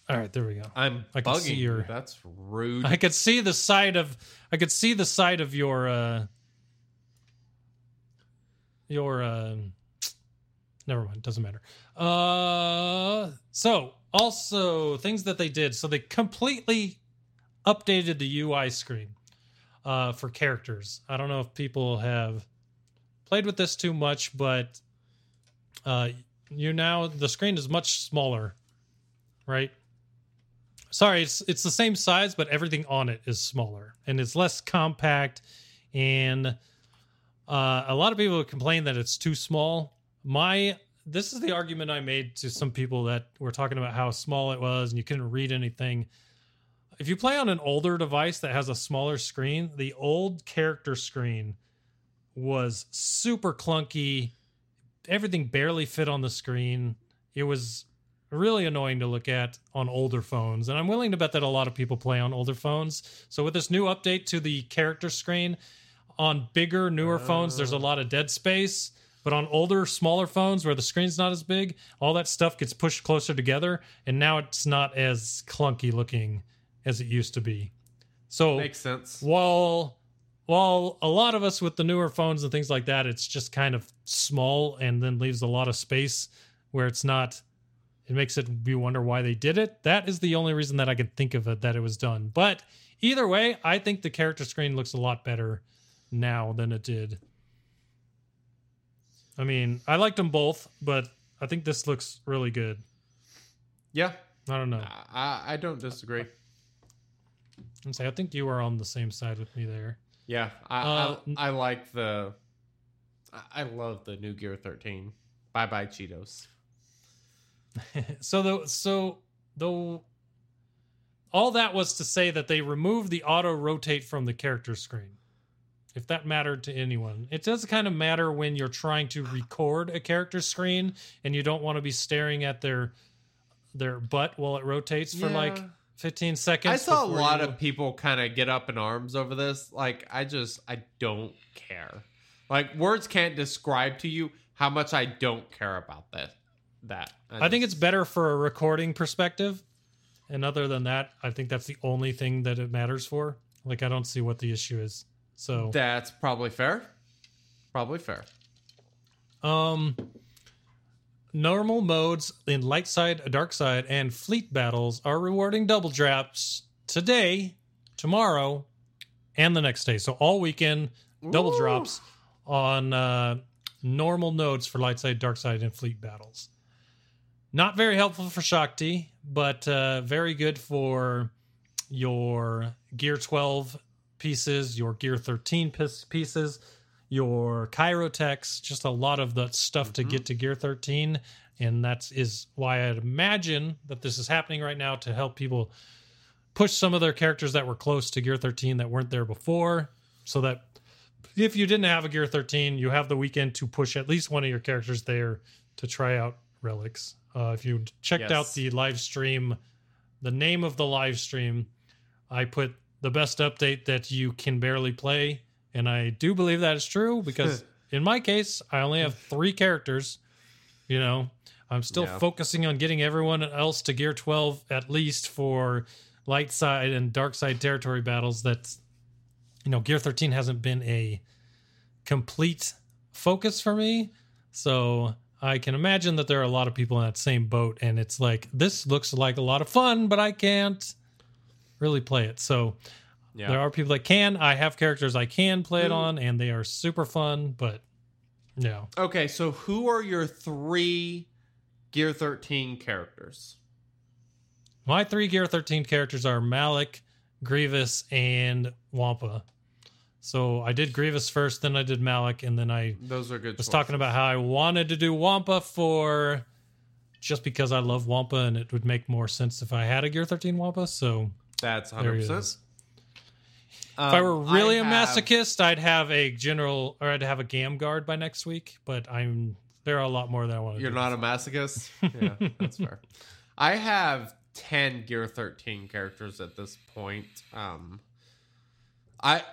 All right, there we go. I'm I can bugging see you. That's rude. I could see the side of I could see the side of your uh your uh never mind, doesn't matter. Uh so also things that they did. So they completely updated the UI screen uh for characters. I don't know if people have played with this too much, but uh you now the screen is much smaller, right? sorry it's it's the same size but everything on it is smaller and it's less compact and uh, a lot of people complain that it's too small my this is the argument i made to some people that were talking about how small it was and you couldn't read anything if you play on an older device that has a smaller screen the old character screen was super clunky everything barely fit on the screen it was really annoying to look at on older phones. And I'm willing to bet that a lot of people play on older phones. So with this new update to the character screen on bigger, newer phones, there's a oh. lot of dead space. But on older, smaller phones where the screen's not as big, all that stuff gets pushed closer together. And now it's not as clunky looking as it used to be. So Makes sense. while while a lot of us with the newer phones and things like that it's just kind of small and then leaves a lot of space where it's not it makes it you wonder why they did it. That is the only reason that i could think of it that it was done. But either way i think the character screen looks a lot better now than it did. I mean i liked them both but i think this looks really good. Yeah. i don't know. I, I don't disagree. and say i think you are on the same side with me there Yeah. I, Uh, I, I like the. I- love the new Gear 13. Bye bye, Cheetos. so the so the all that was to say that they removed the auto rotate from the character screen if that mattered to anyone it does kind of matter when you're trying to record a character screen and you don't want to be staring at their their butt while it rotates for like Yeah. 15 seconds I saw a lot you- of people kind of get up in arms over this. Like, I just, I don't care. Like, words can't describe to you how much I don't care about that. That I think it's better for a recording perspective. And other than that, I think that's the only thing that it matters for. Like I don't see what the issue is. So That's probably fair. Probably fair. Um, normal modes in light side, dark side, and fleet battles are rewarding double drops today, tomorrow, and the next day. So all weekend, double Ooh. drops on uh, normal nodes for light side, dark side, and fleet battles. Not very helpful for Shaak Ti, but uh, very good for your Gear 12 pieces, your Gear 13 piece- pieces, your Kyrotech, just a lot of the stuff to get to Gear 13. And that is why I'd imagine that this is happening right now to help people push some of their characters that were close to Gear 13 that weren't there before. So that if you didn't have a Gear 13, you have the weekend to push at least one of your characters there to try out relics. Uh, if you checked out the live stream, the name of the live stream, I put the best update that you can barely play. And I do believe that is true because in my case, I only have three characters. You know, I'm still Yeah. focusing on getting everyone else to gear 12 at least for light side and dark side territory battles. That's, you know, gear 13 hasn't been a complete focus for me. So I can imagine that there are a lot of people in that same boat. And it's like, this looks like a lot of fun, but I can't really play it. So Yeah. there are people that can. I have characters I can play it hmm. on, and they are super fun. But no. Okay, so who are your three Gear 13 characters? my three Gear 13 characters are Malak, Grievous, and Wampa. So I did Grievous first, then I did Malak, and then I Those are good. was choices. talking about how I wanted to do Wampa for just because I love Wampa, and it would make more sense if I had a Gear 13 Wampa. So That's there he 100%. If I were Um, really a have- masochist, I'd have a general or I'd have a Gam guard by next week. But I'm there are a lot more that I want to. You're do. not a masochist? yeah, that's fair. I have 10 Gear 13 characters at this point. Um I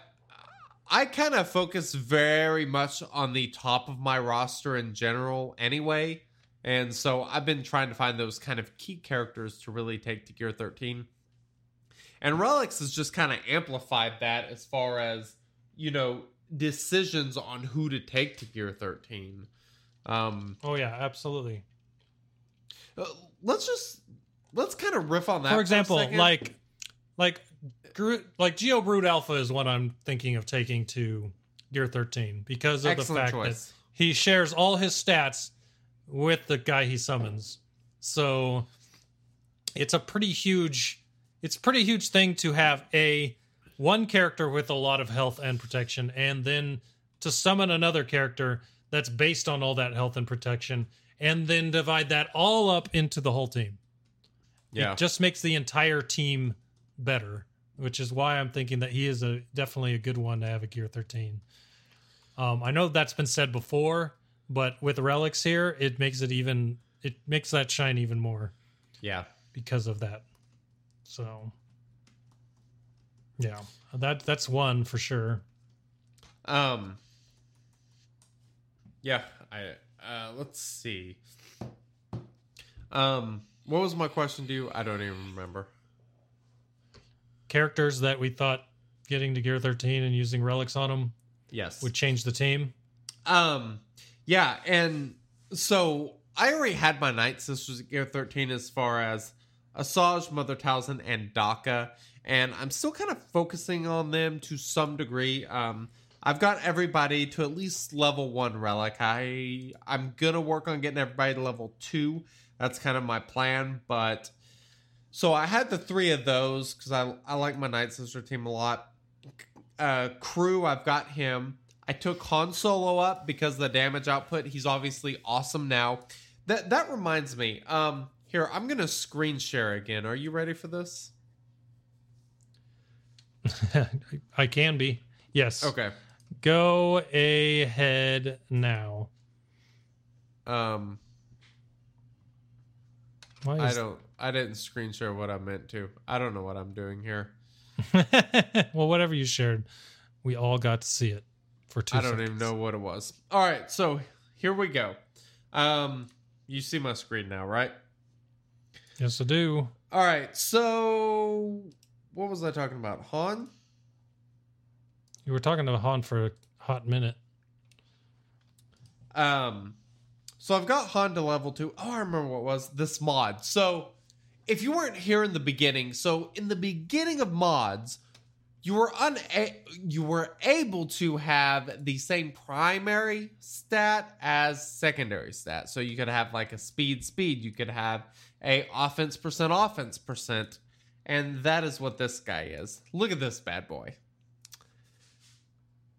I kind of focus very much on the top of my roster in general anyway. And so I've been trying to find those kind of key characters to really take to Gear 13. And Relics has just kind of amplified that as far as, you know, decisions on who to take to Gear 13. Um Oh yeah, absolutely. uh, let's just let's kind of riff on that. For example, second. like like like Geo Brood Alpha is what I'm thinking of taking to Gear 13 because of the fact choice. that he shares all his stats with the guy he summons. So it's a pretty huge it's a pretty huge thing to have a one character with a lot of health and protection and then to summon another character that's based on all that health and protection and then divide that all up into the whole team. yeah, It just makes the entire team better, which is why I'm thinking that he is a definitely a good one to have a Gear 13. Um, I know that's been said before, but with relics here, it makes it even it makes that shine even more yeah. because of that. So, yeah, that that's one for sure. Um, yeah. I uh, let's see. Um, what was my question to you? I don't even remember. Characters that we thought getting to Gear 13 and using relics on them Yes. would change the team. Um, yeah, and so I already had my Night Sisters at Gear 13 as far as Asajj, Mother Talzin, and Daka, and I'm still kind of focusing on them to some degree. Um, I've got everybody to at least level one relic. I I'm gonna work on getting everybody to level two. That's kind of my plan, but so I had the three of those because I I like my Night Sister team a lot uh, crew, I've got him. I took Han Solo up because the damage output. He's obviously awesome now. That that reminds me. Um, here I'm gonna screen share again. Are you ready for this? I can be. Yes. Okay. Go ahead now. Um, Why I don't. I didn't screen share what I meant to. I don't know what I'm doing here. well, whatever you shared, we all got to see it for two I don't even know what it was. All right, so here we go. Um, you see my screen now, right? Yes, I do. All right, so what was I talking about? Han? You were talking to Han for a hot minute. Um, so I've got Honda level two. Oh, I remember what it was this mod. So if you weren't here in the beginning, so in the beginning of mods, you were una- you were able to have the same primary stat as secondary stat. So you could have like a speed speed, you could have a offense percent offense percent, and that is what this guy is. Look at this bad boy.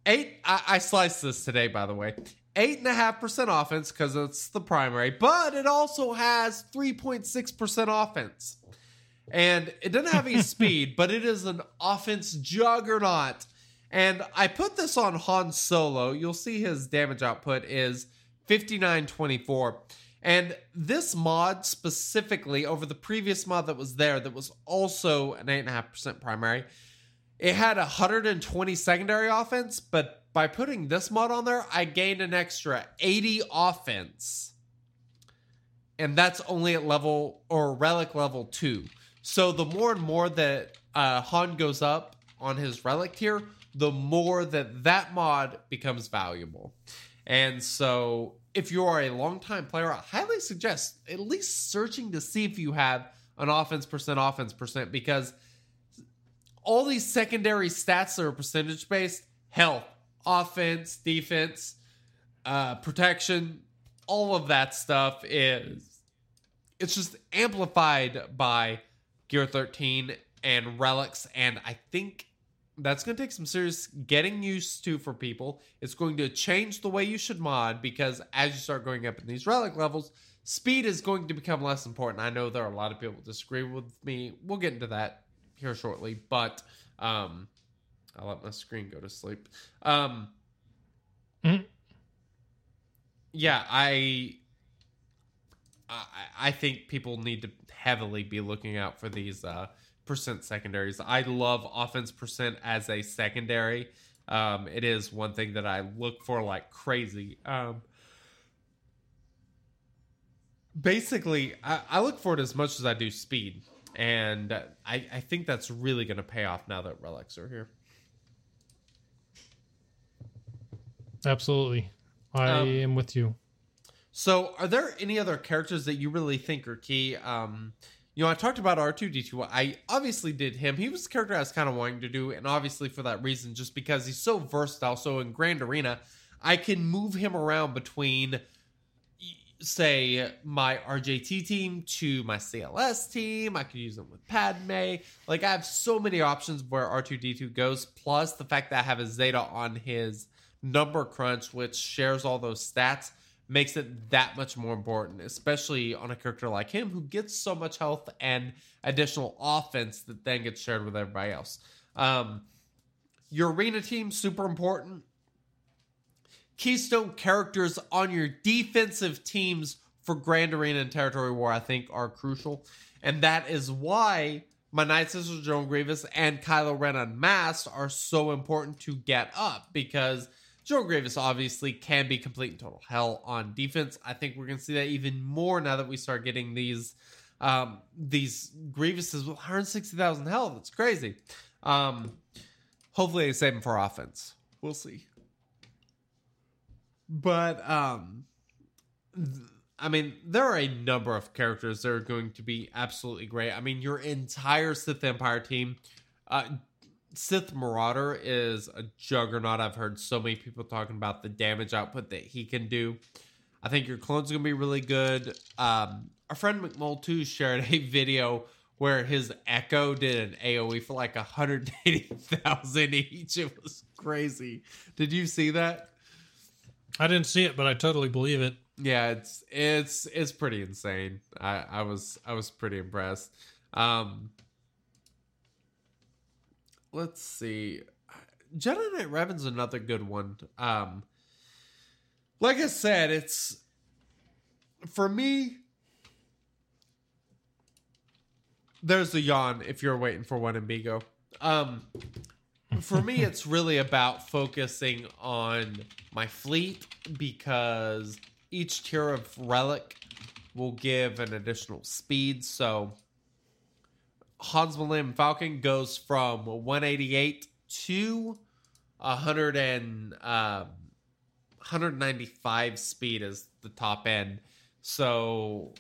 Eight. I, I sliced this today, by the way. Eight and a half percent offense because it's the primary, but it also has three point six percent offense, and it doesn't have any speed, but it is an offense juggernaut. And I put this on Han Solo. You'll see his damage output is 5924. And this mod specifically, over the previous mod that was there, that was also an 8.5% primary, it had 120 secondary offense, but by putting this mod on there, I gained an extra 80 offense. And that's only at level or relic level two. So the more and more that uh, Han goes up on his relic tier, the more that that mod becomes valuable. And so if you are a longtime player, I highly suggest at least searching to see if you have an offense percent, offense percent, because all these secondary stats that are percentage based health, offense, defense, uh, protection, all of that stuff is it's just amplified by Gear 13 and relics. And I think that's going to take some serious getting used to for people. It's going to change the way you should mod because as you start going up in these relic levels, speed is going to become less important. I know there are a lot of people disagree with me. We'll get into that here shortly, but um I'll let my screen go to sleep. Um Mhm. Yeah, I I I think people need to heavily be looking out for these uh percent secondaries. I love offense percent as a secondary. Um, it is one thing that I look for like crazy. Um, basically, I, I look for it as much as I do speed, and I, I think that's really going to pay off now that relics are here. Absolutely. I Um, am with you. So, are there any other characters that you really think are key? Um, you know, I talked about R2D2. I obviously did him. He was the character I was kind of wanting to do, and obviously for that reason, just because he's so versatile. So, in Grand Arena, I can move him around between, say, my RJT team to my CLS team. I could use him with Padme. Like, I have so many options where R2D2 goes, plus the fact that I have a Zeta on his number crunch, which shares all those stats makes it that much more important, especially on a character like him who gets so much health and additional offense that then gets shared with everybody else. Um, your arena team super important. Keystone characters on your defensive teams for Grand Arena and Territory War, I think, are crucial, and that is why my Night Sister Joan Grievous and Kylo Ren Unmasked are so important to get up because Joe Gravis obviously can be complete and total hell on defense. I think we're going to see that even more now that we start getting these um, these Grievuses with 160,000 health. It's crazy. Um, hopefully they save him for offense. We'll see. But um, th- I mean, there are a number of characters that are going to be absolutely great. I mean, your entire Sith Empire team. Uh, Sith Marauder is a juggernaut. I've heard so many people talking about the damage output that he can do. I think your clone's gonna be really good. Um, our friend McMull too shared a video where his Echo did an AOE for like 180,000 each. It was crazy. Did you see that? I didn't see it, but I totally believe it. Yeah, it's it's it's pretty insane. I I was I was pretty impressed. Um let's see. Jedi Knight Revan's another good one. Um like I said, it's for me there's the yawn if you're waiting for one in Bigo. Um for me it's really about focusing on my fleet because each tier of relic will give an additional speed so Hans Millennium Falcon goes from 188 to 100 and um, 195 speed as the top end. So,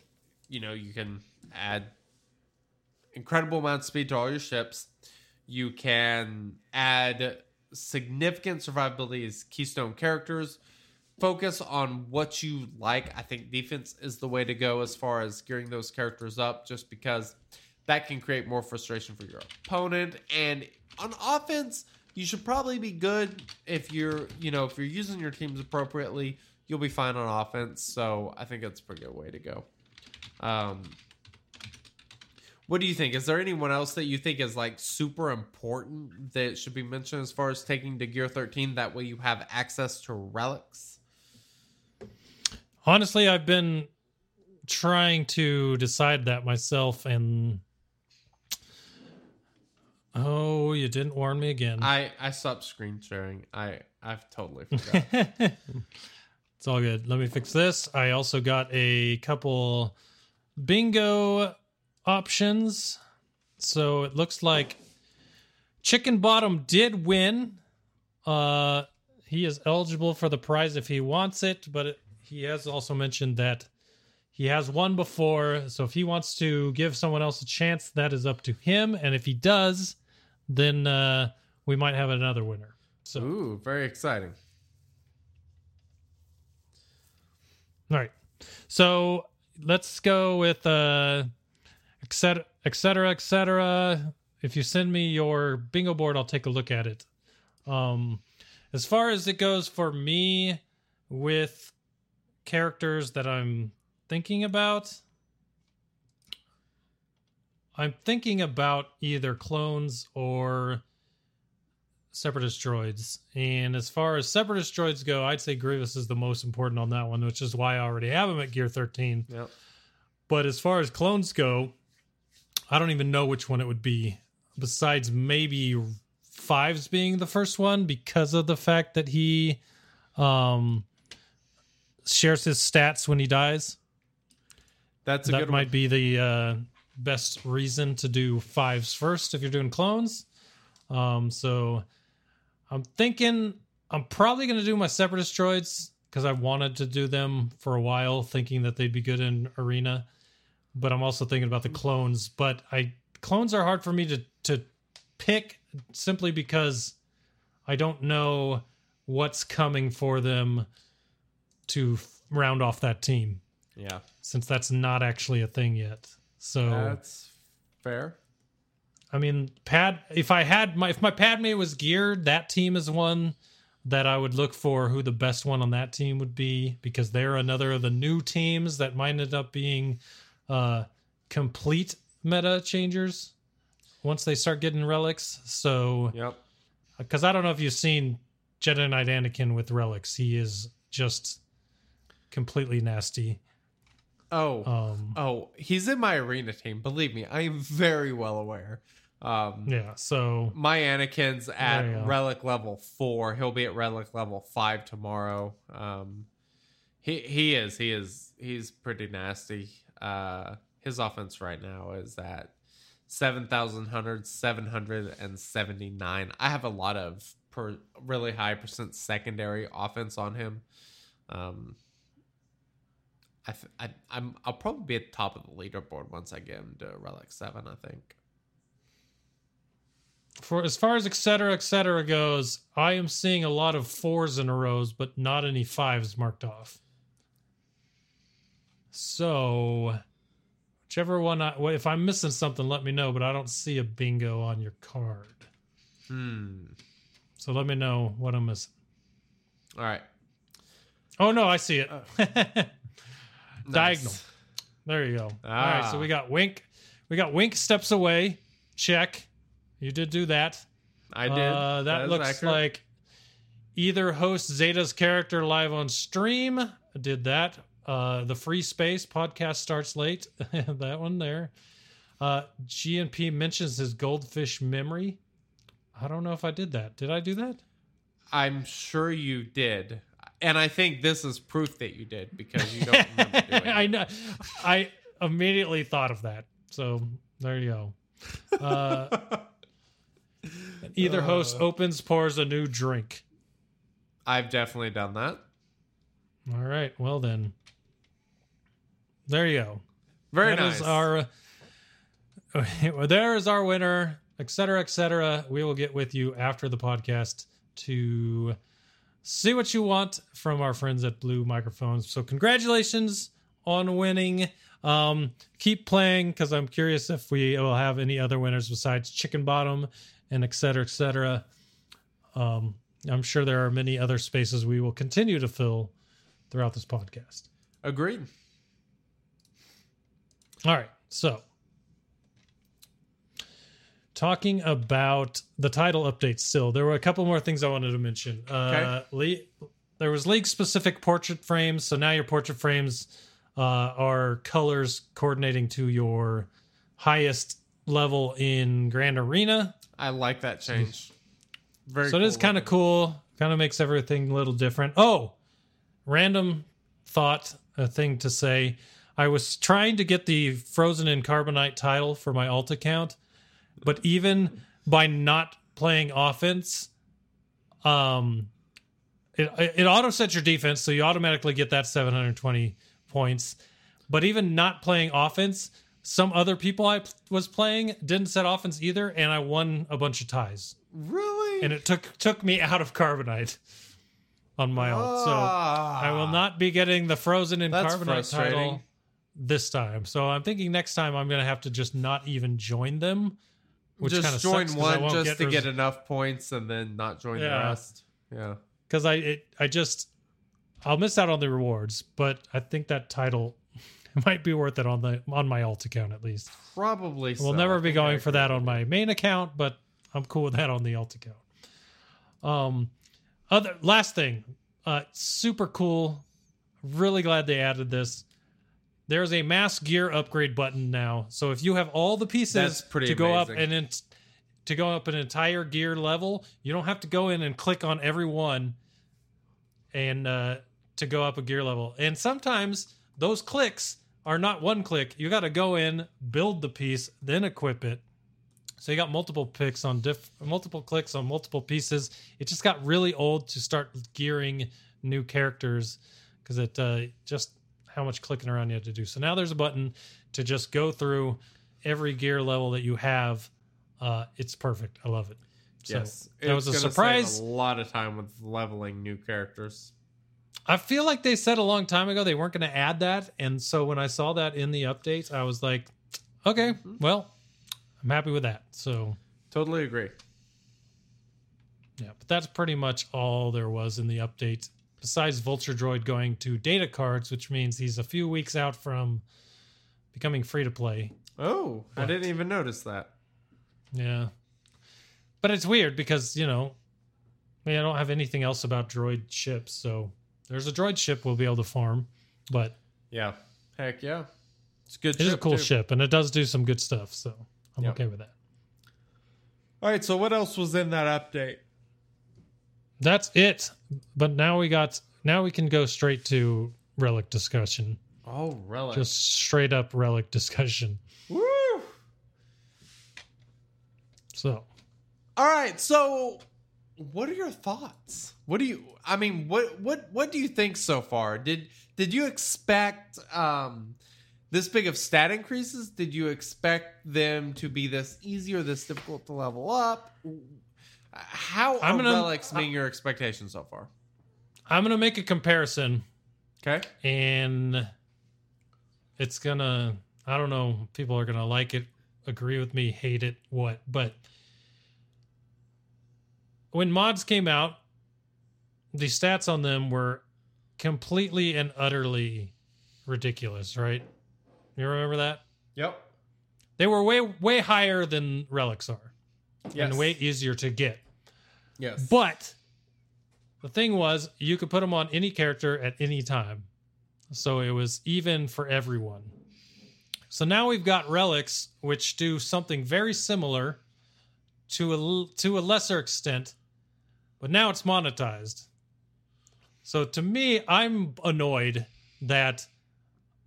you know, you can add incredible amount of speed to all your ships. You can add significant survivability as keystone characters. Focus on what you like. I think defense is the way to go as far as gearing those characters up, just because that can create more frustration for your opponent. And on offense, you should probably be good if you're, you know, if you're using your teams appropriately, you'll be fine on offense. So I think that's a pretty good way to go. Um, what do you think? Is there anyone else that you think is like super important that should be mentioned as far as taking to Gear 13? That way you have access to relics. Honestly, I've been trying to decide that myself, and oh, you didn't warn me again. I I stopped screen sharing. I I've totally forgot. it's all good. Let me fix this. I also got a couple bingo options. So it looks like Chicken Bottom did win. Uh, he is eligible for the prize if he wants it, but it, he has also mentioned that he has won before. So if he wants to give someone else a chance, that is up to him. And if he does, then uh, we might have another winner. So, Ooh, very exciting. all right. So let's go with uh, et cetera, et cetera, et cetera. If you send me your bingo board, I'll take a look at it. Um, as far as it goes for me with characters that I'm thinking about, I'm thinking about either clones or separatist droids. And as far as separatist droids go, I'd say Grievous is the most important on that one, which is why I already have him at Gear 13. Yep. But as far as clones go, I don't even know which one it would be. Besides maybe Fives being the first one because of the fact that he um shares his stats when he dies. That's a that good might one. be the uh, best reason to do fives first if you're doing clones. Um, so I'm thinking I'm probably going to do my separatist droids because I wanted to do them for a while, thinking that they'd be good in arena. But I'm also thinking about the clones. But I clones are hard for me to to pick simply because I don't know what's coming for them to f- round off that team Yeah. since that's not actually a thing yet. So That's fair. I mean, pad. If I had my if my Padme was geared, that team is one that I would look for who the best one on that team would be because they're another of the new teams that might end up being uh complete meta changers once they start getting relics. So Yep. because I don't know if you've seen Jedi Knight Anakin with relics, he is just completely nasty. Oh. Um, Oh, he's in my arena team. Believe me, I am very well aware. Um, yeah. So my Anakin's at relic level four. He'll be at relic level five tomorrow. Um, he he is he is he's pretty nasty. Uh, his offense right now is at 7,100, 779. I have a lot of per, really high percent secondary offense on him. Um, I, th- I I'm I'll probably be at the top of the leaderboard once I get him to relic seven. I think. for as far as et cetera, et cetera goes, I am seeing a lot of fours in a rows, but not any fives marked off. So, whichever one, I, well, if I'm missing something, let me know. But I don't see a bingo on your card, Hmm. so let me know what I'm missing. All right. Oh no, I see it. Diagonal. There you go. All right, so Ah. we got Wink. We got Wink steps away. Check. You did do that. I did. Uh, that is looks accurate. like either host Zeta's character live on stream. Did that. Uh, the free space podcast starts late. that one there. Uh, GNP mentions his goldfish memory. I don't know if I did that. Did I do that? I'm sure you did, and I think this is proof that you did because you don't remember doing I it. know. I immediately thought of that. So there you go. Uh, either host opens, pours a new drink. I've definitely done that. All right. Well then, there you go. Very That nice. is our. there is our winner, et cetera, et cetera. We will get with you after the podcast to see what you want from our friends at Blue Microphones. So congratulations on winning. Um, keep playing because I'm curious if we will have any other winners besides Chicken Bottom and et cetera, et cetera. um, I'm sure there are many other spaces we will continue to fill throughout this podcast. Agreed. All right. So, talking about the title update still, there were a couple more things I wanted to mention. Uh, le- there was league specific portrait frames. So now your portrait frames uh, are colors coordinating to your highest level in Grand Arena. I like that change. Very so it is kind of cool. Kind of makes everything a little different. Oh, random thought, a thing to say. I was trying to get the Frozen in Carbonite title for my alt account, but even by not playing offense, um, it it auto sets your defense, so you automatically get that 720 points. But even not playing offense, some other people I p- was playing didn't set offense either, and I won a bunch of ties. Really? And it took took me out of Carbonite on my alt. So I will not be getting the Frozen in That's Carbonite title this time. So I'm thinking next time I'm going to have to just not even join them. Which just join sucks one just get to res- get enough points and then not join the rest. Yeah. because I it, I just I'll miss out on the rewards, but I think that title might be worth it on the on my alt account at least. Probably so. We'll never be going for that on my main account, but I'm cool with that on the alt account. Um, other last thing, uh, super cool. Really glad they added this. There's a mass gear upgrade button now, so if you have all the pieces That's pretty to go up and to go up an entire gear level, you don't have to go in and click on every one and uh, to go up a gear level. And sometimes those clicks are not one click. You got to go in, build the piece, then equip it. So you got multiple picks on diff, multiple clicks on multiple pieces. It just got really old to start gearing new characters because it uh, just how much clicking around you had to do. So now there's a button to just go through every gear level that you have. Uh, it's perfect. I love it. So yes. that was a It's surprise. A lot of time with leveling new characters. I feel like they said a long time ago they weren't going to add that, and so when I saw that in the updates, I was like, okay, well, I'm happy with that. So Totally agree. yeah, but that's pretty much all there was in the update. Besides Vulture Droid going to data cards, which means he's a few weeks out from becoming free to play. Oh, I didn't even notice that. Yeah, but it's weird because you know, I, mean, I don't have anything else about droid ships, so there's a droid ship we'll be able to farm, but Yeah. Heck yeah. It's a good. it is a cool too. ship and it does do some good stuff, so I'm Yep. okay with that. All right. So what else was in that update? That's it. But now we got now we can go straight to relic discussion. Oh, relic. Just straight up relic discussion. Woo! So All right. So, what are your thoughts? What do you? I mean, what what what do you think so far? Did did you expect um this big of stat increases? Did you expect them to be this easy or this difficult to level up? How I'm are gonna- relics meeting your expectations so far? I'm gonna make a comparison Okay. and it's gonna I don't know, people are gonna like it, agree with me, hate it, what, but when mods came out, the stats on them were completely and utterly ridiculous, right? You remember that? Yep. They were way way higher than relics are. Yes. And way easier to get. Yes. But the thing was, you could put them on any character at any time. So it was even for everyone. So now we've got relics, which do something very similar to a, to a lesser extent, but now it's monetized. So to me, I'm annoyed that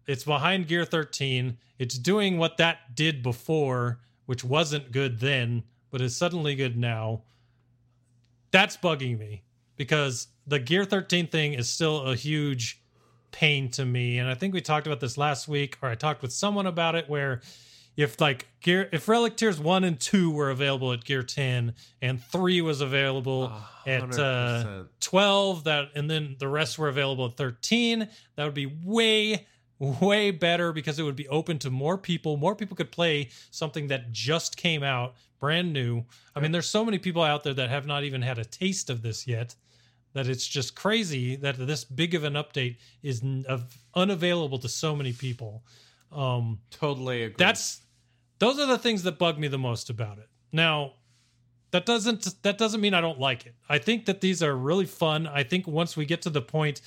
it's behind Gear 13. It's doing what that did before, which wasn't good then, but is suddenly good now that's bugging me because the Gear 13 thing is still a huge pain to me. And I think we talked about this last week, or I talked with someone about it, where if like gear if relic tiers one and two were available at gear 10 and three was available at uh 12 that and then the rest were available at 13 that would be way way better because it would be open to more people. More people could play something that just came out, brand new. I mean, there's so many people out there that have not even had a taste of this yet that it's just crazy that this big of an update is n- of, unavailable to so many people. Um, Totally agree. that's those are the things that bug me the most about it. Now, that doesn't that doesn't mean I don't like it. I think that these are really fun. I think once we get to the point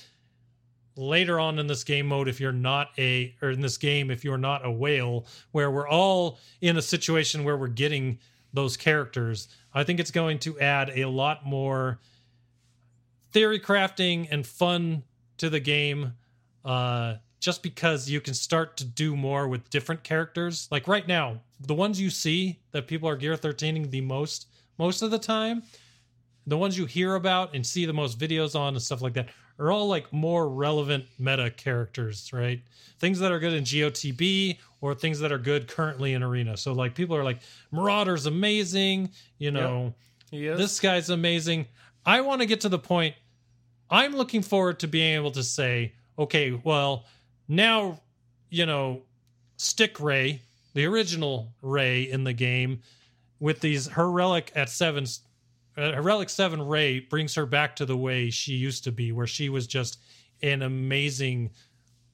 later on in this game mode if you're not a or in this game if you're not a whale where we're all in a situation where we're getting those characters, I think it's going to add a lot more theory crafting and fun to the game uh just because you can start to do more with different characters. Like right now the ones you see that people are gear 13ing the most most of the time the ones you hear about and see the most videos on and stuff like that are all like more relevant meta characters right things that are good in gotb or things that are good currently in arena so like people are like marauder's amazing you know is. this guy's amazing. I want to get to the point. I'm looking forward to being able to say, okay, well, now, you know, Stick Rey, the original Rey in the game, with these her relic at seven, uh, relic seven Rey brings her back to the way she used to be, where she was just an amazing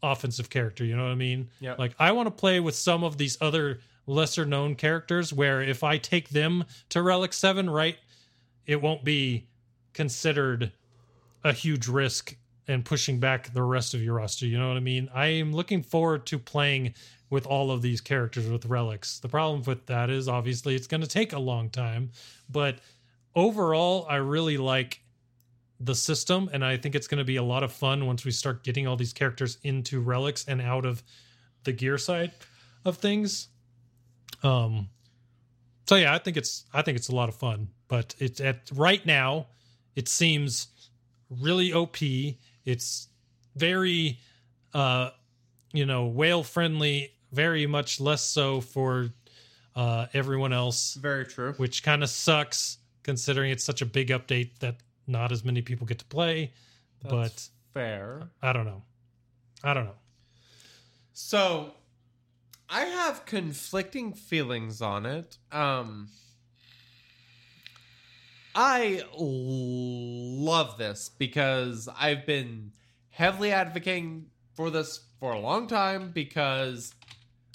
offensive character. You know what I mean? Yeah. Like I want to play with some of these other lesser known characters where if I take them to Relic 7, right, it won't be considered a huge risk and pushing back the rest of your roster. You know what I mean? I am looking forward to playing with all of these characters with relics. The problem with that is obviously it's going to take a long time, but overall, I really like the system and I think it's going to be a lot of fun once we start getting all these characters into relics and out of the gear side of things. Um so yeah, I think it's I think it's a lot of fun, but it's at right now it seems really OP. It's very uh you know, whale friendly, very much less so for uh everyone else, Very true. which kind of sucks considering it's such a big update that not as many people get to play. That's fair. I don't know. I don't know. So I have conflicting feelings on it. Um I love this because I've been heavily advocating for this for a long time because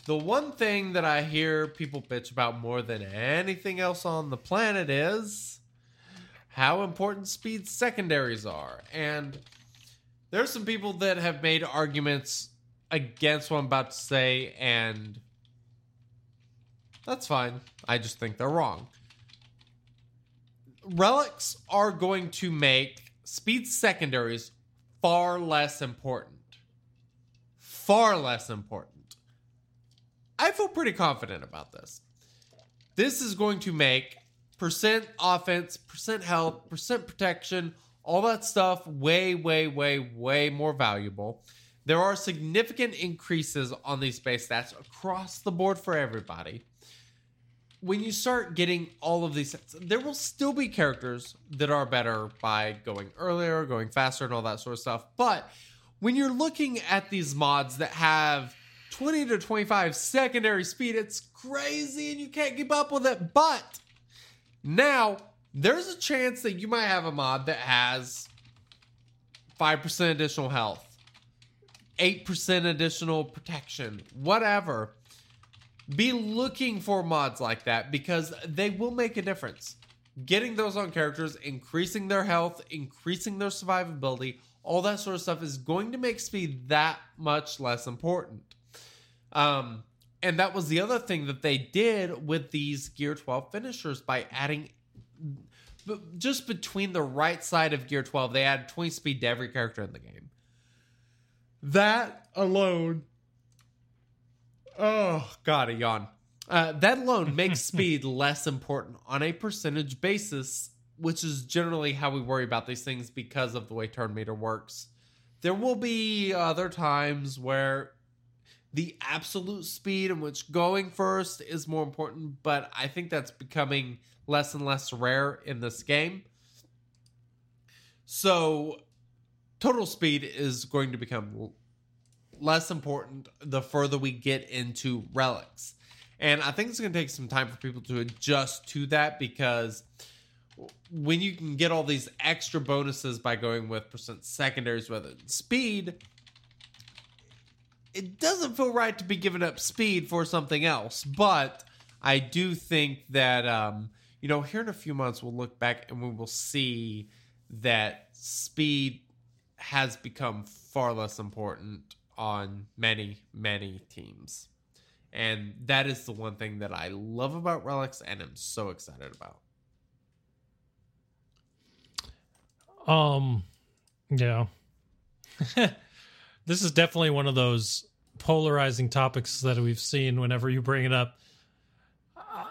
the one thing that I hear people bitch about more than anything else on the planet is how important speed secondaries are. And there's some people that have made arguments against what I'm about to say, and that's fine. I just think they're wrong. Relics are going to make speed secondaries far less important. Far less important. I feel pretty confident about this. This is going to make percent offense, percent health, percent protection, all that stuff way, way, way, way more valuable. There are significant increases on these base stats across the board for everybody. When you start getting all of these there will still be characters that are better by going earlier, going faster, and all that sort of stuff. But when you're looking at these mods that have 20 to 25 secondary speed, it's crazy and you can't keep up with it. But now there's a chance that you might have a mod that has 5% additional health, 8% additional protection, whatever. Be looking for mods like that because they will make a difference. Getting those on characters, increasing their health, increasing their survivability, all that sort of stuff is going to make speed that much less important. Um, and that was the other thing that they did with these Gear 12 finishers by adding just between the right side of Gear 12, they add 20 speed to every character in the game. That alone. Oh, God, a yawn. Uh, that alone makes speed less important on a percentage basis, which is generally how we worry about these things because of the way turn meter works. There will be other times where the absolute speed in which going first is more important, but I think that's becoming less and less rare in this game. So, total speed is going to become less important the further we get into relics. And I think it's going to take some time for people to adjust to that because when you can get all these extra bonuses by going with percent secondaries than speed, it doesn't feel right to be giving up speed for something else. But I do think that, um, you know, here in a few months, we'll look back and we will see that speed has become far less important on many, many teams. And that is the one thing that I love about Relics and am so excited about. Um, yeah. this is definitely one of those polarizing topics that we've seen whenever you bring it up. Uh,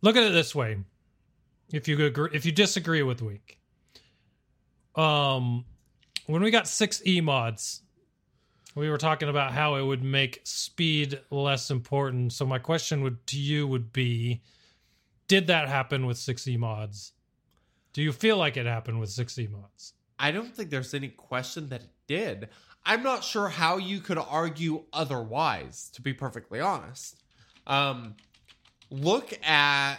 look at it this way: if you agree, if you disagree with Week, um, when we got six E mods, we were talking about how it would make speed less important. So my question would to you would be, did that happen with six E mods? Do you feel like it happened with 60 mods? I don't think there's any question that it did. I'm not sure how you could argue otherwise, to be perfectly honest. Um, look at,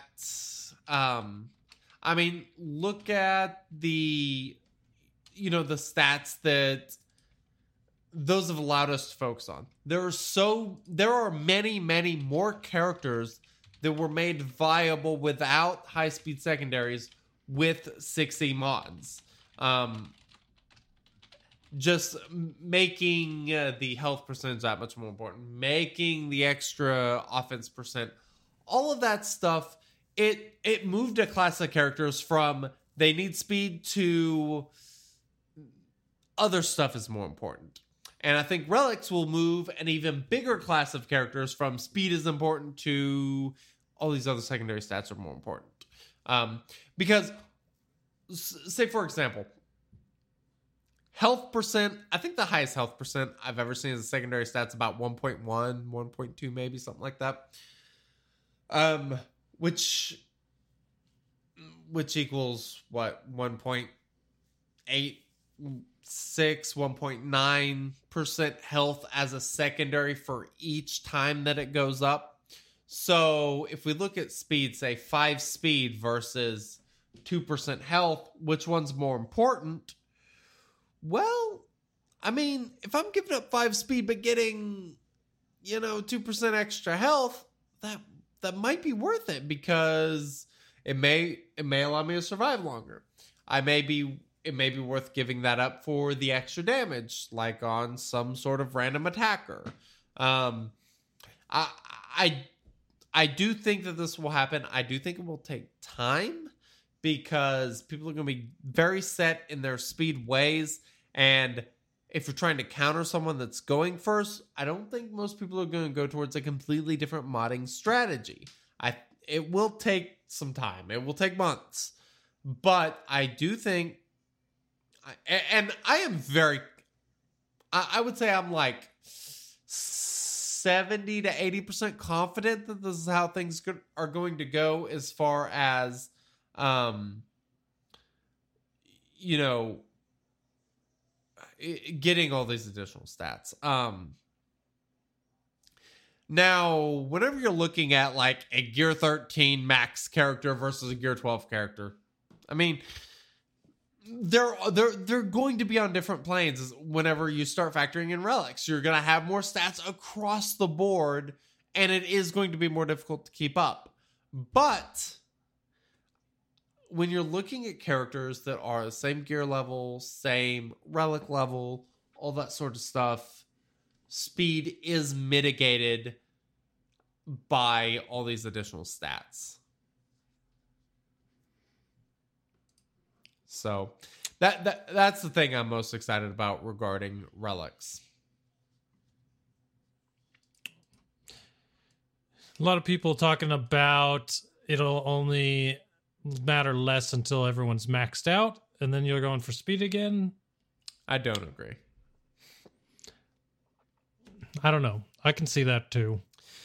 um, I mean, look at the, you know, the stats that those have allowed us to focus on. There are so, there are many, many more characters that were made viable without high speed secondaries with 60 mods. Um, just making uh, the health percentage that much more important, making the extra offense percent, all of that stuff. It it moved a class of characters from they need speed to other stuff is more important. And I think relics will move an even bigger class of characters from speed is important to all these other secondary stats are more important. Um, because say for example health percent i think the highest health percent i've ever seen a secondary stats about 1.1 1.2 maybe something like that. Um which which equals what 1.8 6 1.9 percent health as a secondary for each time that it goes up? So if we look at speed say 5 speed versus 2% health, which one's more important? Well, I mean, if I'm giving up 5 speed but getting, you know, 2% extra health, that that might be worth it because it may it may allow me to survive longer. I may be it may be worth giving that up for the extra damage, like on some sort of random attacker. Um, I I I do think that this will happen. I do think it will take time because people are going to be very set in their speed ways. And if you're trying to counter someone that's going first, I don't think most people are going to go towards a completely different modding strategy. I it will take some time. It will take months. But I do think and I am very I would say I'm like 70 to 80% confident that this is how things are going to go as far as um you know getting all these additional stats. Um now whenever you're looking at like a gear 13 max character versus a gear 12 character i mean they're they're they're going to be on different planes whenever you start factoring in relics. You're going to have more stats across the board and it is going to be more difficult to keep up. But when you're looking at characters that are the same gear level, same relic level, all that sort of stuff, speed is mitigated by all these additional stats. So that, that that's the thing I'm most excited about regarding relics. A lot of people talking about it'll only matter less until everyone's maxed out, and then you're going for speed again. I don't agree. I don't know. I can see that too.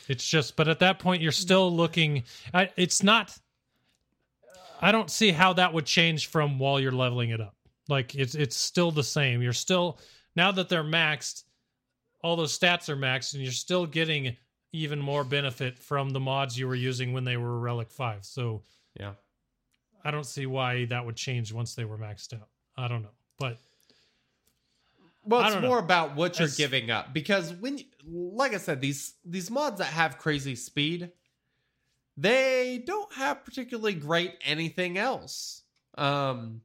It's just, but at that point, you're still looking. I, it's not. I don't see how that would change from while you're leveling it up. Like it's it's still the same. You're still now that they're maxed, all those stats are maxed, and you're still getting even more benefit from the mods you were using when they were Relic Five. So Yeah. I don't see why that would change once they were maxed out. I don't know, but Well, it's don't know. more about what you're It's- giving up because when, you, like I said, these these mods that have crazy speed, they don't have particularly great anything else. Um,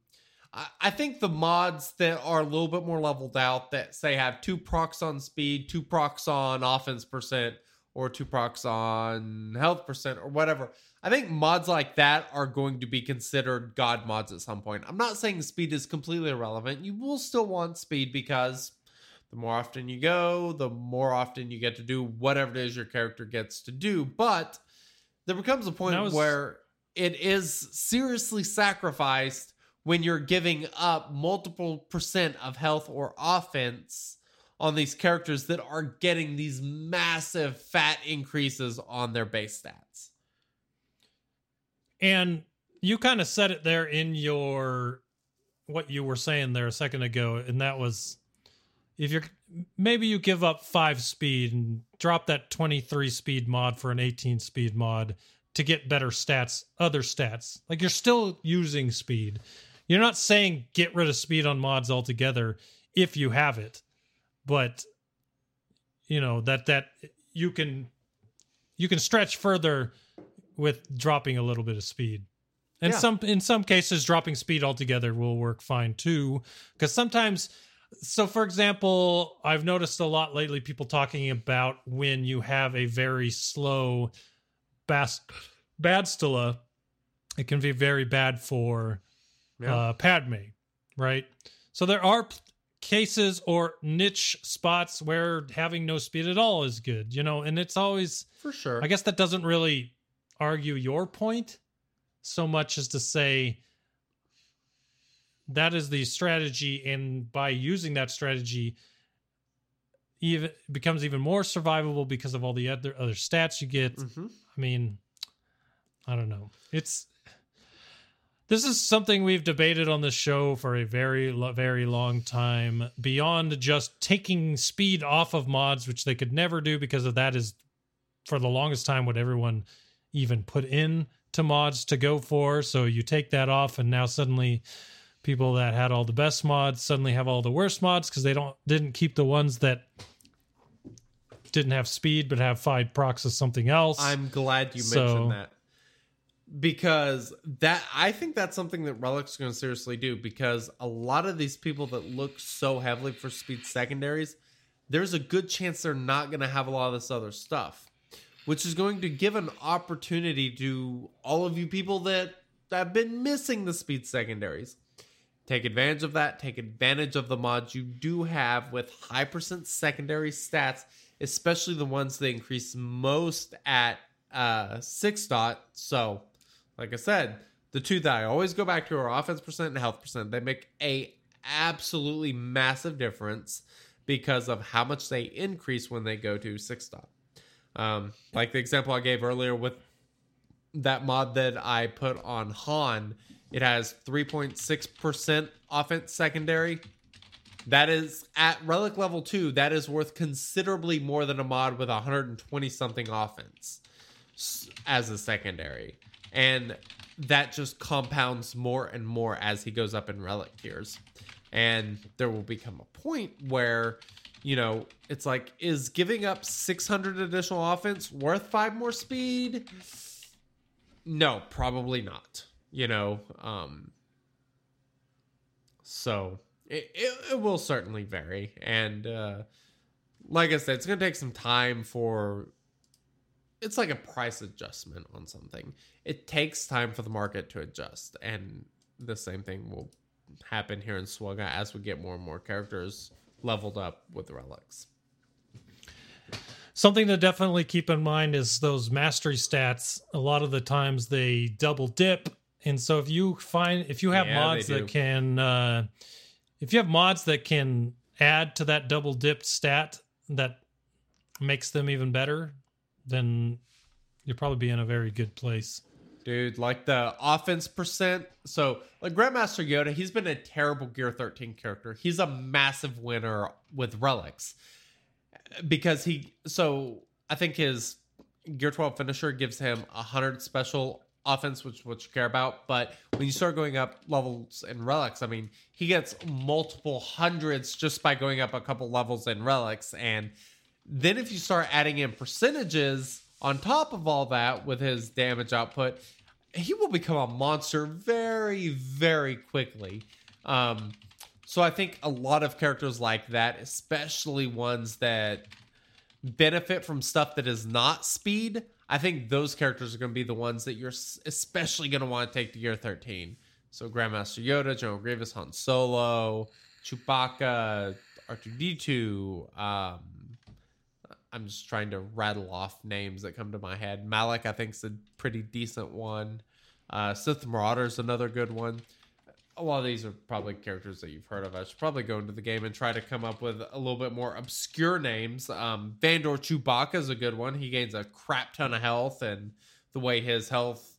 I, I think the mods that are a little bit more leveled out, that say have two procs on speed, two procs on offense percent, or two procs on health percent, or whatever. I think mods like that are going to be considered god mods at some point. I'm not saying speed is completely irrelevant. You will still want speed because the more often you go, the more often you get to do whatever it is your character gets to do. But there becomes a point was- where it is seriously sacrificed when you're giving up multiple percent of health or offense on these characters that are getting these massive fat increases on their base stats. And you kind of said it there in your what you were saying there a second ago, and that was if you're maybe you give up five speed and drop that 23 speed mod for an 18 speed mod to get better stats, other stats. Like you're still using speed. You're not saying get rid of speed on mods altogether if you have it, but you know that that you can you can stretch further with dropping a little bit of speed. And Yeah. some in some cases dropping speed altogether will work fine too because sometimes so for example, I've noticed a lot lately people talking about when you have a very slow bas- Bastila, it can be very bad for Yeah. uh, Padme, right? So there are p- cases or niche spots where having no speed at all is good, you know, and it's always For sure. I guess that doesn't really argue your point so much as to say that is the strategy, and by using that strategy, even becomes even more survivable because of all the other other stats you get. Mhm. I mean, I don't know. It's this is something we've debated on the show for a very very long time beyond just taking speed off of mods which they could never do because of that is for the longest time what everyone even put in to mods to go for. So you take that off and now suddenly people that had all the best mods suddenly have all the worst mods because they don't didn't keep the ones that didn't have speed but have five procs of something else. I'm glad you So- mentioned that. Because that I think that's something that Relic's going to seriously do because a lot of these people that look so heavily for speed secondaries, there's a good chance they're not going to have a lot of this other stuff, which is going to give an opportunity to all of you people that have been missing the speed secondaries. Take advantage of that. Take advantage of the mods you do have with high percent secondary stats, especially the ones that increase most at uh, six dot. So, like I said, the two that I always go back to are offense percent and health percent. They make a absolutely massive difference because of how much they increase when they go to six dot. Um, like the example I gave earlier with that mod that I put on Han, it has 3.6% offense secondary. That is at relic level 2, that is worth considerably more than a mod with 120 something offense as a secondary. And that just compounds more and more as he goes up in relic tiers. And there will become a point where, you know, it's like, is giving up 600 additional offense worth five more speed? No, probably not. You know, um, so it, it, it will certainly vary. And uh, like I said, it's going to take some time for it's like a price adjustment on something. It takes time for the market to adjust. And the same thing will happen here in SWGOH as we get more and more characters leveled up with relics. Something to definitely keep in mind is those mastery stats. A lot of the times they double dip, and so if you find if you have Yeah, mods that can, uh, if you have mods that can add to that double dipped stat that makes them even better, then you'll probably be in a very good place. Dude. Like the offense percent. So, like Grandmaster Yoda, he's been a terrible Gear 13 character. He's a massive winner with relics because he. So, I think his Gear 12 finisher gives him a 100 special offense, which what you care about. But when you start going up levels in relics, I mean, he gets multiple hundreds just by going up a couple levels in relics. And then if you start adding in percentages on top of all that with his damage output, he will become a monster very, very quickly. Um, so I think a lot of characters like that, especially ones that benefit from stuff that is not speed, I think those characters are going to be the ones that you're especially going to want to take to Gear 13. So Grandmaster Yoda, General Grievous, Han Solo, Chewbacca, R2D2. Um, I'm just trying to rattle off names that come to my head. Malak, I think, is a pretty decent one. Uh, Sith is another good one. A lot of these are probably characters that you've heard of. I should probably go into the game and try to come up with a little bit more obscure names. Um, Vandor Chewbacca is a good one. He gains a crap ton of health, and the way his health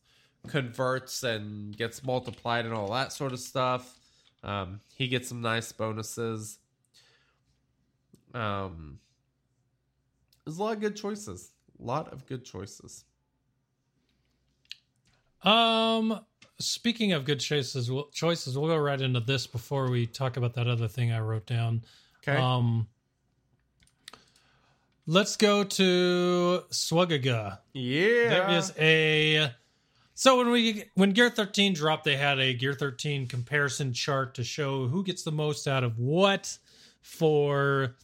converts and gets multiplied and all that sort of stuff. Um, he gets some nice bonuses. Um, there's a lot of good choices. A lot of good choices. Um, speaking of good choices, we'll, choices, we'll go right into this before we talk about that other thing I wrote down. Okay. Um, let's go to swgoh.gg. yeah. There is a so when we when Gear 13 dropped, they had a Gear 13 comparison chart to show who gets the most out of what for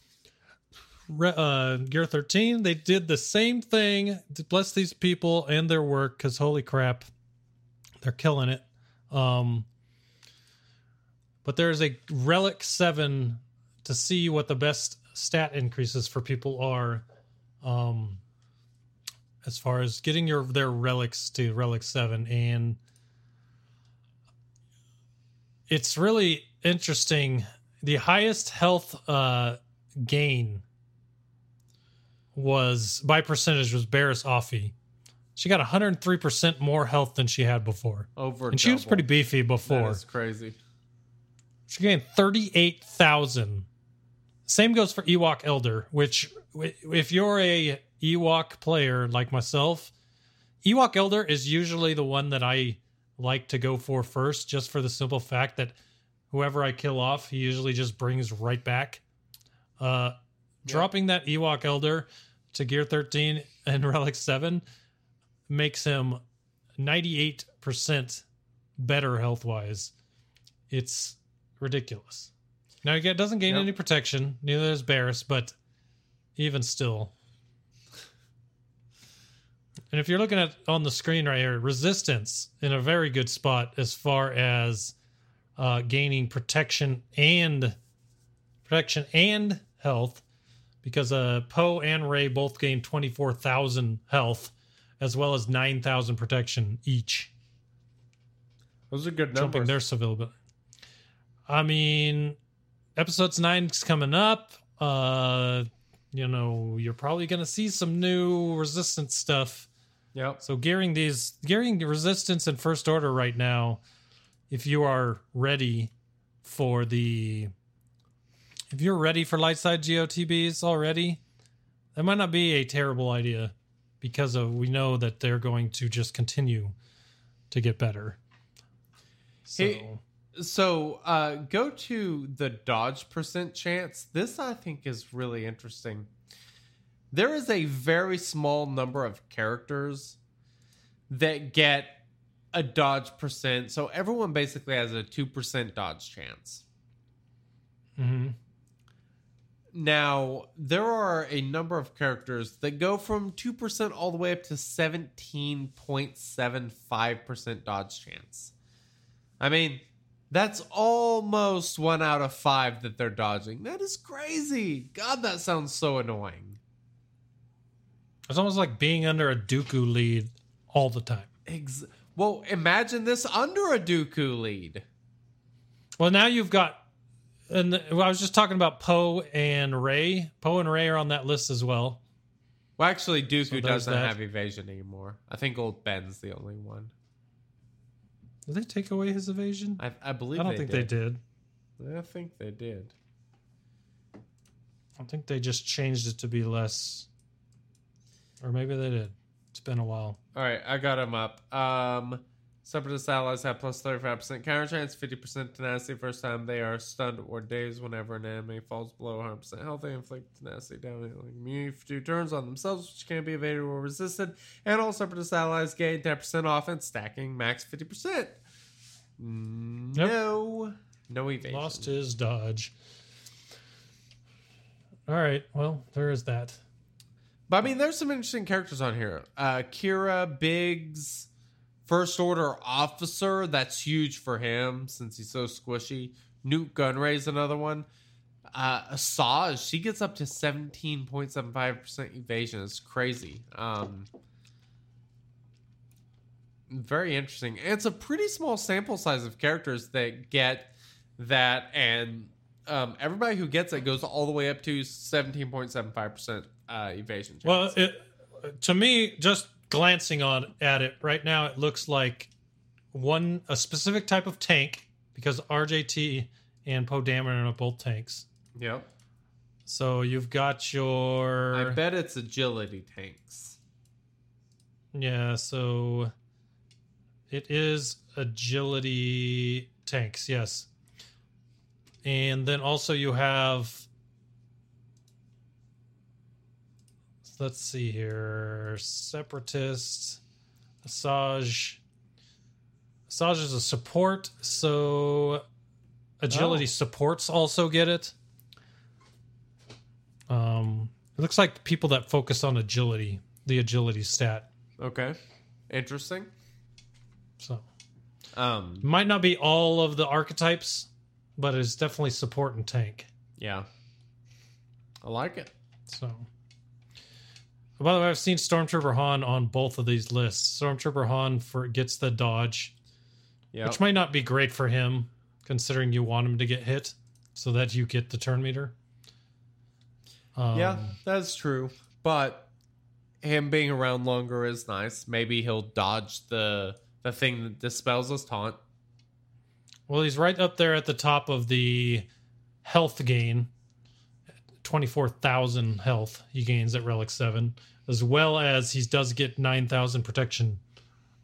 uh, Gear 13. They did the same thing. Bless these people and their work because holy crap, they're killing it. Um, but there's a Relic 7 to see what the best stat increases for people are. Um, as far as getting your their relics to relic 7 and it's really interesting the highest health uh gain was by percentage was Barriss Offee. She got 103% more health than she had before. Over And she was pretty beefy before. is crazy. She gained 38,000. Same goes for Ewok Elder, which if you're a Ewok player like myself, Ewok Elder is usually the one that I like to go for first just for the simple fact that whoever I kill off, he usually just brings right back. Uh dropping that Ewok Elder to Gear 13 and Relic 7 makes him 98% better health wise. It's ridiculous. Now it doesn't gain Yep. any protection, neither does Barriss, but even still. And if you're looking at on the screen right here, resistance in a very good spot as far as uh, gaining protection and protection and health, because uh, Poe and Rey both gain twenty four thousand health, as well as nine thousand protection each Those are good numbers. jumping their civil. I mean, episodes nine's coming up. Uh, you know, you're probably gonna see some new resistance stuff. Yeah. So gearing these, gearing resistance and first order right now, if you are ready for the, if you're ready for light side GOTBs already, that might not be a terrible idea because of we know that they're going to just continue to get better. So. Hey, So uh, go to the dodge percent chance. This I think is really interesting. There is a very small number of characters that get a dodge percent. So everyone basically has a 2% dodge chance. hmm Now, there are a number of characters that go from 2% all the way up to 17.75% dodge chance. I mean, that's almost one out of five that they're dodging. That is crazy. God, that sounds so annoying. It's almost like being under a Dooku lead all the time. Ex- well, imagine this under a Dooku lead. Well, now you've got, and well, I was just talking about Poe and Rey. Poe and Rey are on that list as well. Well, actually, Dooku So doesn't that. have evasion anymore. I think old Ben's the only one. Did they take away his evasion? I, I believe. I don't they think did. they did. I think they did. I think they just changed it to be less. Or maybe they did. It's been a while. All right, I got him up. Um, Separatist allies have plus 35% counter chance, 50% tenacity first time they are stunned or dazed whenever an enemy falls below 100% health. They inflict tenacity down immunity for two turns on themselves, which can't be evaded or resisted. And all Separatist allies gain 10% offense, stacking max 50%. No. No evasion. Lost his dodge. All right. Well, there is that. But I mean, there's some interesting characters on here. Uh, Kira, Biggs, First Order Officer. That's huge for him since he's so squishy. Nute Gunray's another one. Uh, Asajj, she gets up to 17.75% evasion. It's crazy. Um, very interesting. And it's a pretty small sample size of characters that get that, and um, everybody who gets it goes all the way up to 17.75% uh, evasion. chance. Well, it, to me, just glancing on at it right now, it looks like one a specific type of tank because RJT and Poe Dameron are both tanks. Yep. So you've got your I bet it's agility tanks. yeah. So it is agility tanks, yes. And then also you have let's see here separatist Asajj Asajj is a support so agility Oh. supports also get it um it looks like people that focus on agility the agility stat Okay. Interesting. so Um. might not be all of the archetypes but it's definitely support and tank Yeah. I like it. So, by the way, I've seen Stormtrooper Han on both of these lists. Stormtrooper Han for gets the dodge, Yeah. which might not be great for him, considering you want him to get hit so that you get the turn meter. Um, yeah, that's true. But him being around longer is nice. Maybe he'll dodge the the thing that dispels his taunt. Well, he's right up there at the top of the health gain. Twenty-four thousand health he gains at Relic Seven, as well as he does get nine thousand protection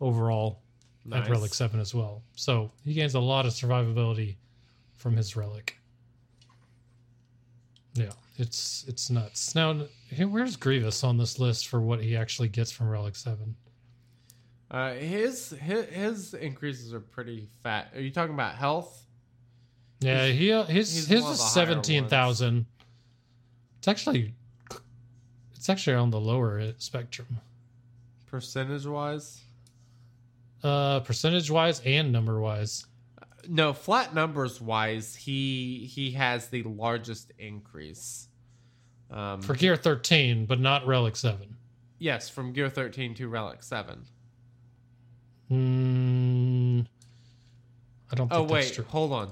overall Nice. at Relic 7 as well. So he gains a lot of survivability from his relic. Yeah, it's it's nuts. Now, where's Grievous on this list for what he actually gets from Relic 7? Uh, his, his his increases are pretty fat. Are you talking about health? Yeah, he uh, his he's his is 17,000. It's actually it's actually on the lower spectrum. Percentage wise? Uh percentage wise and number wise. No, flat numbers wise, he he has the largest increase. Um, For Gear 13, but not Relic 7. yes, from Gear 13 to Relic 7. Mm, I don't think Oh that's wait, true. hold on.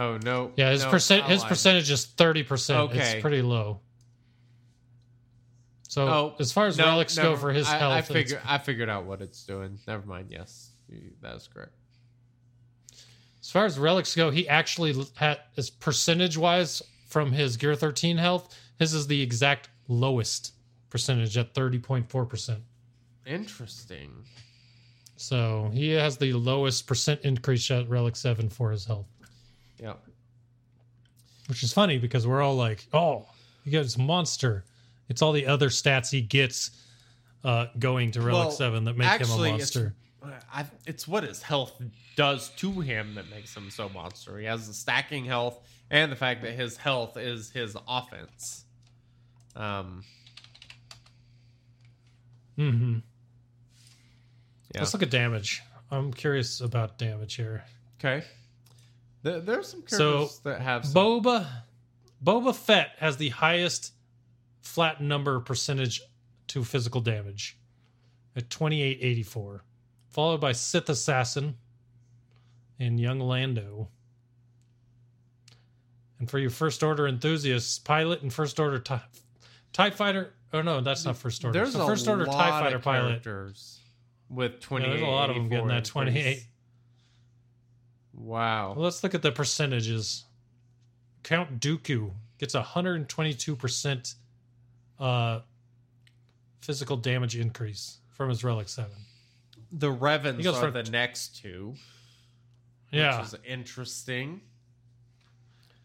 Oh no. Yeah, his no, percent his percentage is thirty percent. Okay. It's pretty low. So Oh, as far as no, relics go for his I, health, I figured I figured out what it's doing. Never mind. Yes, that is correct. as far as relics go, he actually had is percentage wise from his Gear thirteen health. His is the exact lowest percentage at thirty point four percent. Interesting. So he has the lowest percent increase at relic seven for his health, Yeah. which is funny because we're all like, "Oh, he gets monster." It's all the other stats he gets uh, going to relic Well, seven that make actually, him a it's- monster. I, it's what his health does to him that makes him so monster. He has the stacking health and the fact that his health is his offense. Um. Mm-hmm. Yeah. Let's look at damage. I'm curious about damage here. Okay. There, there's some So, that have some, Boba Boba Fett has the highest flat number percentage to physical damage at 2884, followed by Sith Assassin and Young Lando. And for your first order enthusiasts, pilot and first order tie, TIE fighter. Oh no, that's not first order. There's so a first order TIE fighter pilot. characters. with Yeah, 28. there's a lot of them getting that 28. Wow. Let's look at the percentages. Count Dooku gets a 122% uh, physical damage increase from his Relic 7. The Revans are for- the next two, Yeah. which is interesting.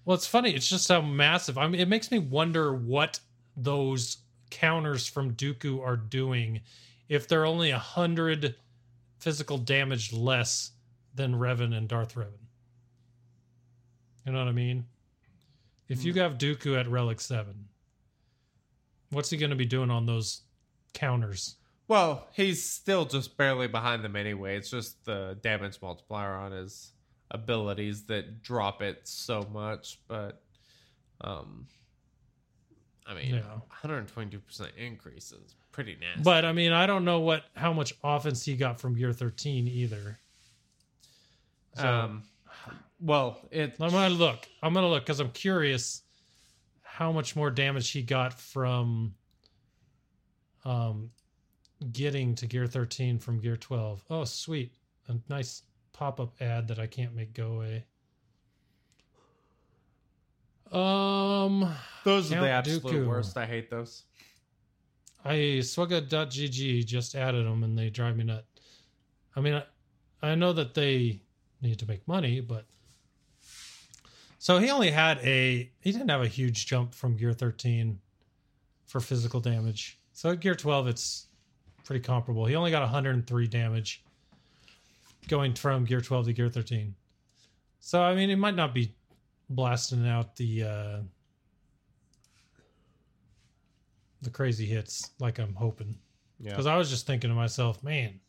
Well, it's funny. It's just how massive. I mean, it makes me wonder what those counters from Dooku are doing if they're only a hundred physical damage less than Revan and Darth Revan. You know what I mean? If you have Dooku at Relic Seven, what's he going to be doing on those counters? Well, he's still just barely behind them anyway. It's just the damage multiplier on his abilities that drop it so much. But, um, I mean, Yeah. 122% increase is pretty nasty. But I mean, I don't know what how much offense he got from Gear Thirteen either. So- um, well, it I'm gonna look. I'm gonna look because I'm curious how much more damage he got from um getting to gear 13 from gear 12. Oh, sweet. A nice pop-up ad that I can't make go away. Um those are the absolute Dooku. worst. I hate those. I swgoh.gg just added them and they drive me nut. I mean, I, I know that they need to make money, but so he only had a he didn't have a huge jump from gear 13 for physical damage. So at gear 12 it's pretty comparable. He only got 103 damage going from gear 12 to gear 13. So I mean, it might not be blasting out the uh the crazy hits like I'm hoping. Yeah. Because I was just thinking to myself, man,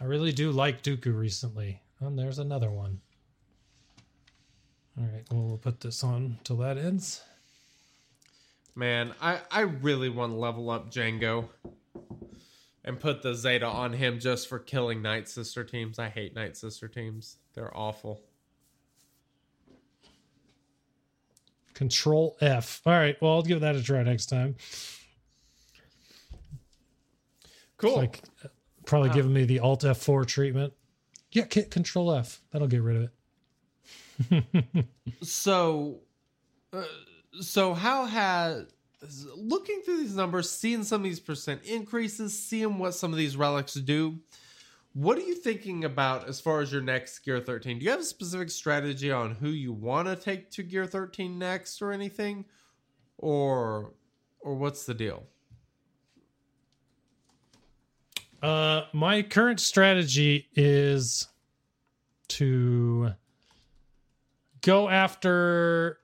I really do like Dooku recently. And there's another one. All right, well, we'll put this on till that ends. Man, I, I really want to level up Jango and put the Zeta on him just for killing Night Sister teams. I hate Night Sister teams. They're awful. Control F. All right, well, I'll give that a try next time. Cool. Like, uh, probably giving me the Alt F4 treatment. Yeah, Control F. That'll get rid of it. so, uh, so how has looking through these numbers, seeing some of these percent increases, seeing what some of these relics do? What are you thinking about as far as your next Gear 13? Do you have a specific strategy on who you want to take to Gear 13 next or anything? Or or what's the deal? Uh, my current strategy is to go after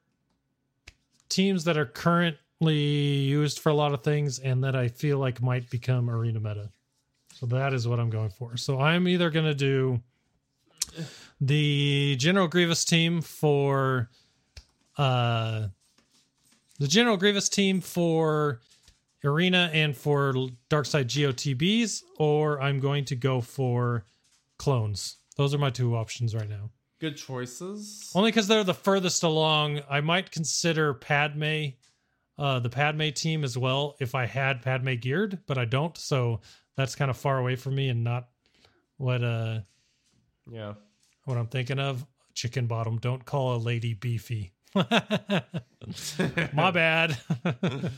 teams that are currently used for a lot of things and that I feel like might become arena meta. So that is what I'm going for. So I'm either going to do the General Grievous team for uh the General Grievous team for Arena and for Darkside GOTBs, or I'm going to go for clones. Those are my two options right now. Good choices. Only because they're the furthest along. I might consider Padme, uh, the Padme team as well, if I had Padme geared, but I don't. So that's kind of far away from me and not what uh Yeah. what I'm thinking of. Chicken bottom. Don't call a lady beefy. My bad.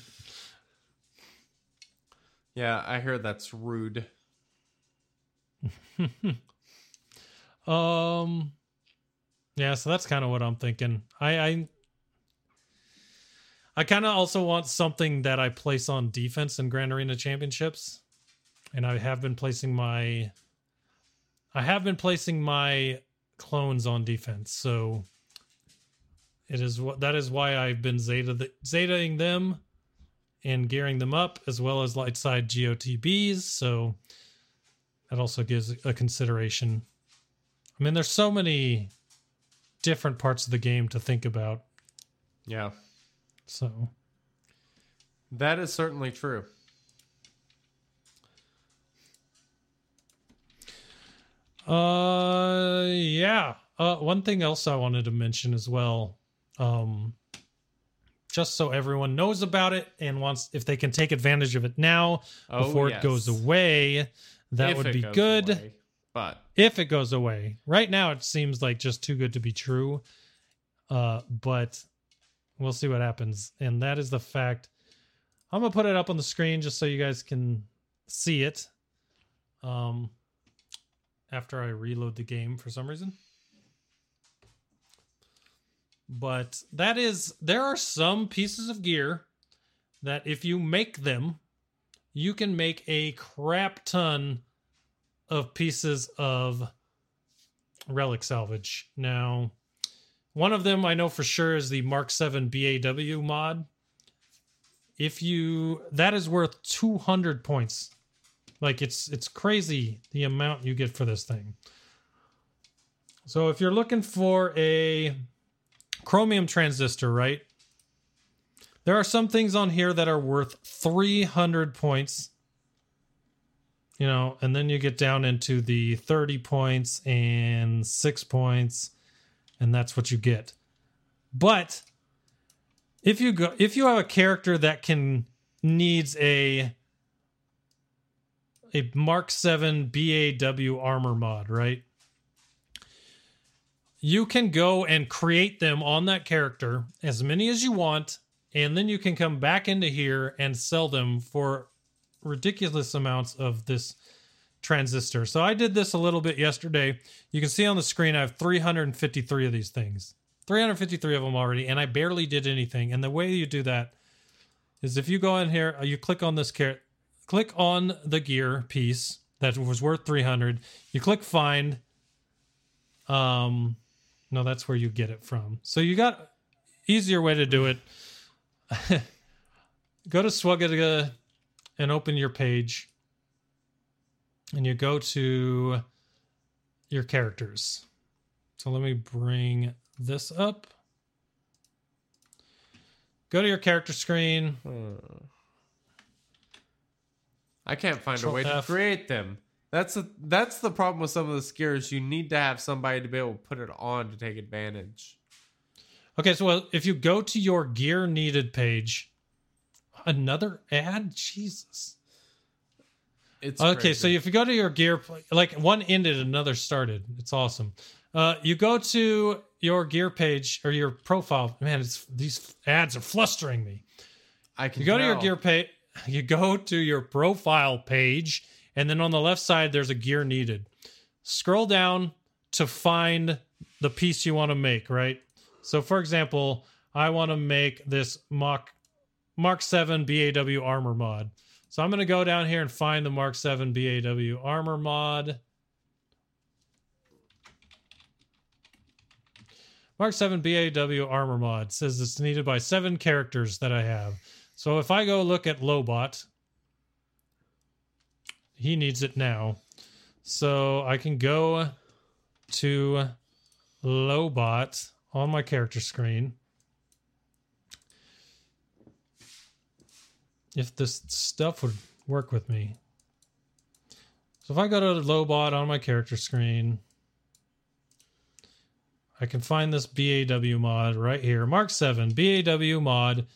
Yeah, I hear that's rude. Um, yeah, so that's kind of what I'm thinking. I I, I kind of also want something that I place on defense in Grand Arena Championships, and I have been placing my, I have been placing my clones on defense. So it is what that is why I've been zeta the, zetaing them and gearing them up as well as light side GOTBs. So that also gives a consideration. I mean, there's so many different parts of the game to think about. Yeah. So, That is certainly true. uh, yeah. Uh, one thing else I wanted to mention as well, um, just so everyone knows about it and wants if they can take advantage of it now Oh, before yes. it goes away. that If would be good away. But if it goes away. Right now, it seems like just too good to be true. Uh, but we'll see what happens. And that is the fact. I'm gonna put it up on the screen just so you guys can see it. Um, after I reload the game for some reason. But that is there are some pieces of gear that if you make them, you can make a crap ton of pieces of relic salvage. Now, one of them I know for sure is the Mark 7 BAW mod. If you that is worth 200 points. Like it's it's crazy the amount you get for this thing. So if you're looking for a chromium transistor, right? There are some things on here that are worth 300 points you know, and then you get down into the 30 points and six points, and that's what you get. But if you go, if you have a character that can needs a a Mark 7 BAW armor mod, right? You can go and create them on that character as many as you want, and then you can come back into here and sell them for ridiculous amounts of this transistor. So I did this a little bit yesterday. You can see on the screen I have 353 of these things. 353 of them already and I barely did anything. And the way you do that is if you go in here, uh, you click on this car- click on the gear piece that was worth 300. You click find um no, that's where you get it from. So you got easier way to do it. go to swgoh.gg and open your page and you go to your characters. So let me bring this up. Go to your character screen. Hmm. I can't find a Control way to create them. That's a, that's the problem with some of the skiers. You need to have somebody to be able to put it on to take advantage. Okay, so well, if you go to your gear needed page, another ad? Jesus. It's Okay, crazy. so if you go to your gear, like one ended, another started. It's awesome. Uh, you go to your gear page or your profile. Man, it's these ads are flustering me. I can You go to your gear page. You go to your profile page, and then on the left side there's a gear needed. Scroll down to find the piece you want to make. Right. So, for example, I want to make this Mach Mark Seven BAW armor mod. So I'm going to go down here and find the Mark 7 BAW armor mod. Mark 7 BAW armor mod says it's needed by seven characters that I have. So if I go look at Lobot, he needs it now. So I can go to Lobot on my character screen. if this stuff would work with me. So if I go to Lobot on my character screen, I can find this BAW mod right here, Mark 7 BAW mod,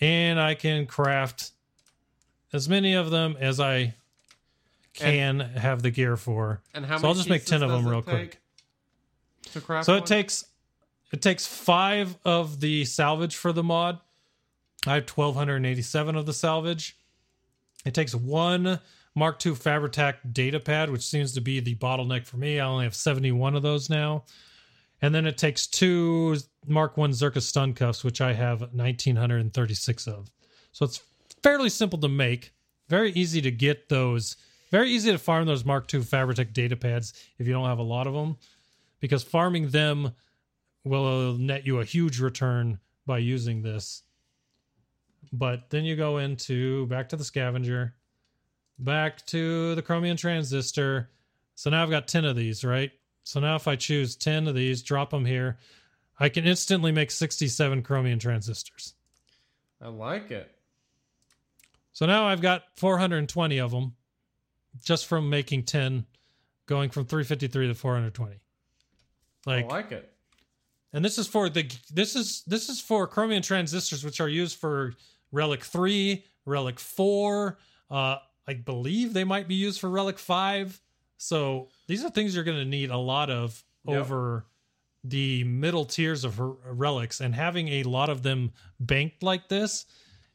and I can craft as many of them as I can have the gear for. And how so I'll just make 10 of them real quick. So one? it takes it takes 5 of the salvage for the mod. I have 1287 of the salvage. It takes one Mark II Fabritech data pad, which seems to be the bottleneck for me. I only have 71 of those now. And then it takes two Mark I Czerka stun cuffs, which I have 1936 of. So it's fairly simple to make, very easy to get those, very easy to farm those Mark II Fabritech data pads if you don't have a lot of them, because farming them will net you a huge return by using this. But then you go into back to the scavenger, back to the chromium transistor. So now I've got 10 of these, right? So now if I choose 10 of these, drop them here, I can instantly make 67 chromium transistors. I like it. So now I've got 420 of them just from making 10, going from 353 to 420. Like, I like it. and this is for the this is this is for chromium transistors which are used for relic 3 relic 4 uh I believe they might be used for Relic 5. So these are things you're going to need a lot of Yep. over the middle tiers of relics. And having a lot of them banked like this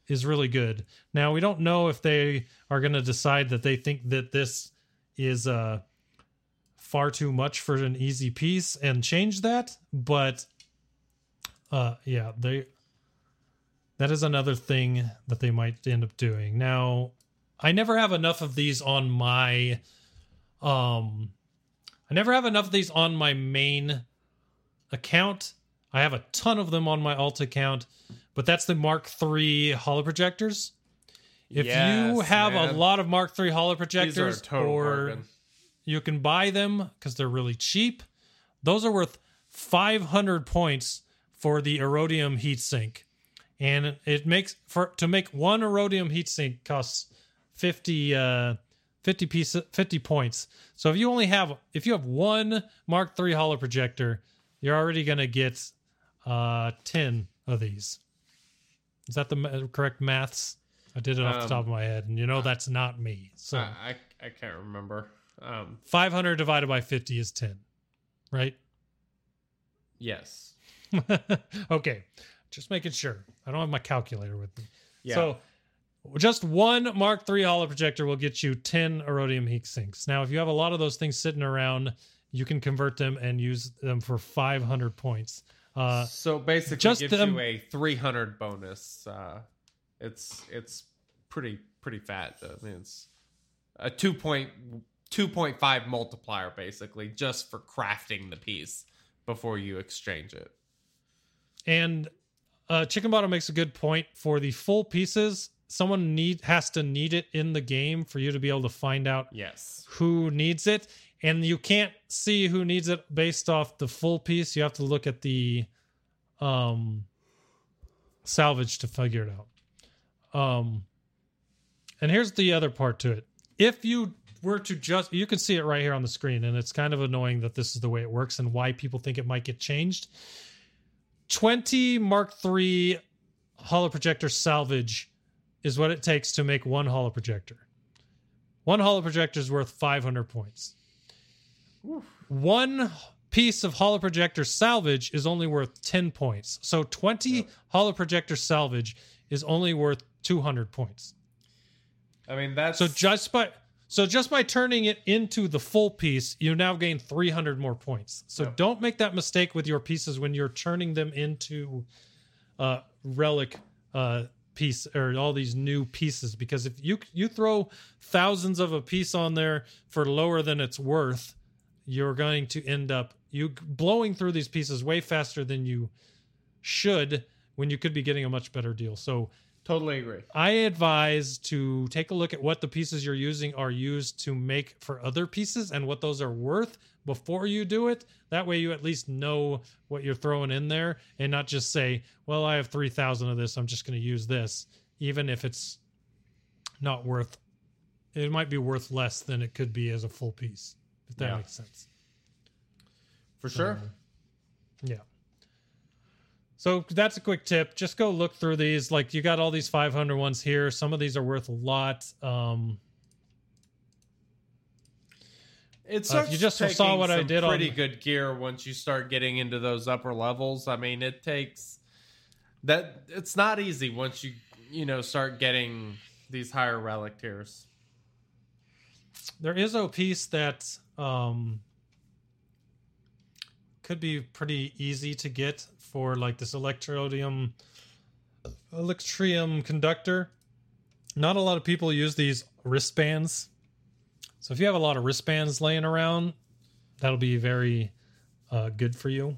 is really good. Now, we don't know if they are going to decide that they think that this is uh, far too much for an easy piece and change that. But uh, yeah, they that is another thing that they might end up doing. Now, I never have enough of these on my um I never have enough of these on my main account. I have a ton of them on my alt account, but that's the Mark III holoprojectors. If you Yes, have a lot of Mark III These are a holoprojectors total or bargain. you can buy them because they're really cheap. Those are worth 500 points for the Aurodium heatsink. And it makes for to make one Aurodium heatsink costs 50 uh 50 piece 50 points. So if you only have if you have one Mark III holo projector, you're already going to get uh 10 of these. Is that the correct maths? I did it off the Um, top of my head and you know that's not me. So I, I I can't remember. Um, 500 divided by 50 is 10, right? yes. okay, just making sure. I don't have my calculator with me. Yeah. So, just one Mark III holo projector will get you 10 Aurodium heat sinks. Now, if you have a lot of those things sitting around, you can convert them and use them for 500 points. Uh, so basically, just gives you a 300 bonus. Uh, it's it's pretty pretty fat. I mean, it's a two point two point five multiplier basically just for crafting the piece before you exchange it. and uh, Chicken Bottom makes a good point for the full pieces. Someone need has to need it in the game for you to be able to find out Yes. who needs it and you can't see who needs it based off the full piece. You have to look at the um salvage to figure it out. Um and here's the other part to it. If you were to just you can see it right here on the screen and it's kind of annoying that this is the way it works and why people think it might get changed. 20 mark 3 holo projector salvage is what it takes to make one holo projector. One holo projector is worth 500 points. One piece of holo projector salvage is only worth 10 points. So 20 holo projector salvage is only worth 200 points. I mean that's So just by so just by turning it into the full piece, you now gain 300 more points. So Yep. don't make that mistake with your pieces when you're turning them into uh relic uh piece or all these new pieces because if you you throw thousands of a piece on there for lower than it's worth, you're going to end up you blowing through these pieces way faster than you should when you could be getting a much better deal. So totally agree. I advise to take a look at what the pieces you're using are used to make for other pieces and what those are worth before you do it. That way, you at least know what you're throwing in there and not just say, well, I have 3,000 of this. I'm just going to use this, even if it's not worth, it might be worth less than it could be as a full piece, if that Yeah. makes sense. For sure. Yeah. So that's a quick tip. Just go look through these. Like you got all these 500 ones here. Some of these are worth a lot. Um, It Uh, you just saw what I did on- pretty good gear once you start getting into those upper levels. I mean, it takes that it's not easy once you you know start getting these higher relic tiers. there is a piece that um, could be pretty easy to get for like this electrodium electrium conductor. Not a lot of people use these wristbands. So if you have a lot of wristbands laying around, that'll be very uh, good for you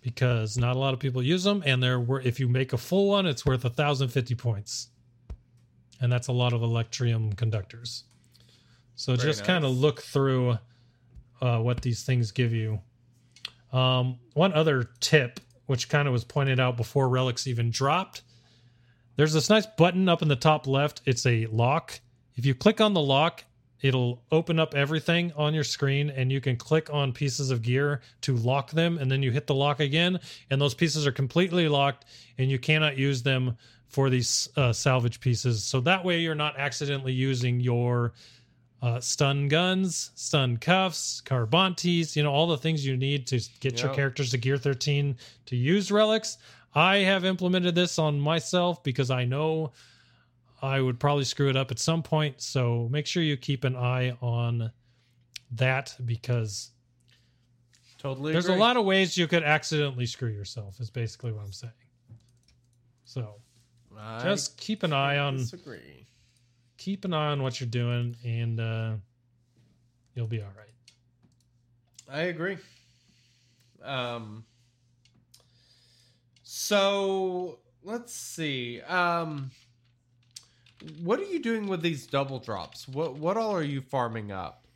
because not a lot of people use them, and they're if you make a full one, it's worth 1,050 points, and that's a lot of electrium conductors. So Very just kind of look through uh, what these things give you. Um, one other tip, which kind of was pointed out before relics even dropped, there's this nice button up in the top left. It's a lock. If you click on the lock, it'll open up everything on your screen and you can click on pieces of gear to lock them and then you hit the lock again and those pieces are completely locked and you cannot use them for these uh, salvage pieces. So that way you're not accidentally using your uh, stun guns, stun cuffs, carbontes, you know, all the things you need to get your characters to gear 13 to use relics. I have implemented this on myself because I know I would probably screw it up at some point. So make sure you keep an eye on that because Totally. there's agree. a lot of ways you could accidentally screw yourself, is basically what I'm saying. So I just keep an eye on disagree. Keep an eye on what you're doing and uh you'll be all right. I agree. Um. So let's see. Um. What are you doing with these double drops? What what all are you farming up?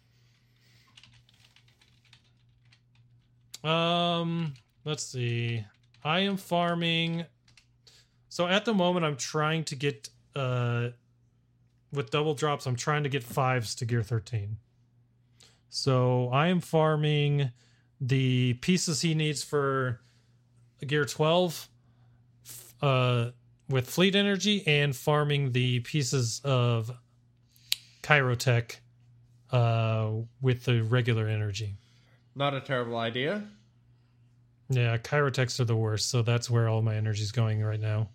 Um, let's see. I am farming. So at the moment, I'm trying to get uh, with double drops. I'm trying to get fives to gear 13. So I am farming the pieces he needs for gear 12 uh, with fleet energy and farming the pieces of Kyrotech uh, with the regular energy. Not a terrible idea. Yeah, Kyrotechs are the worst, so that's where all my energy's going right now.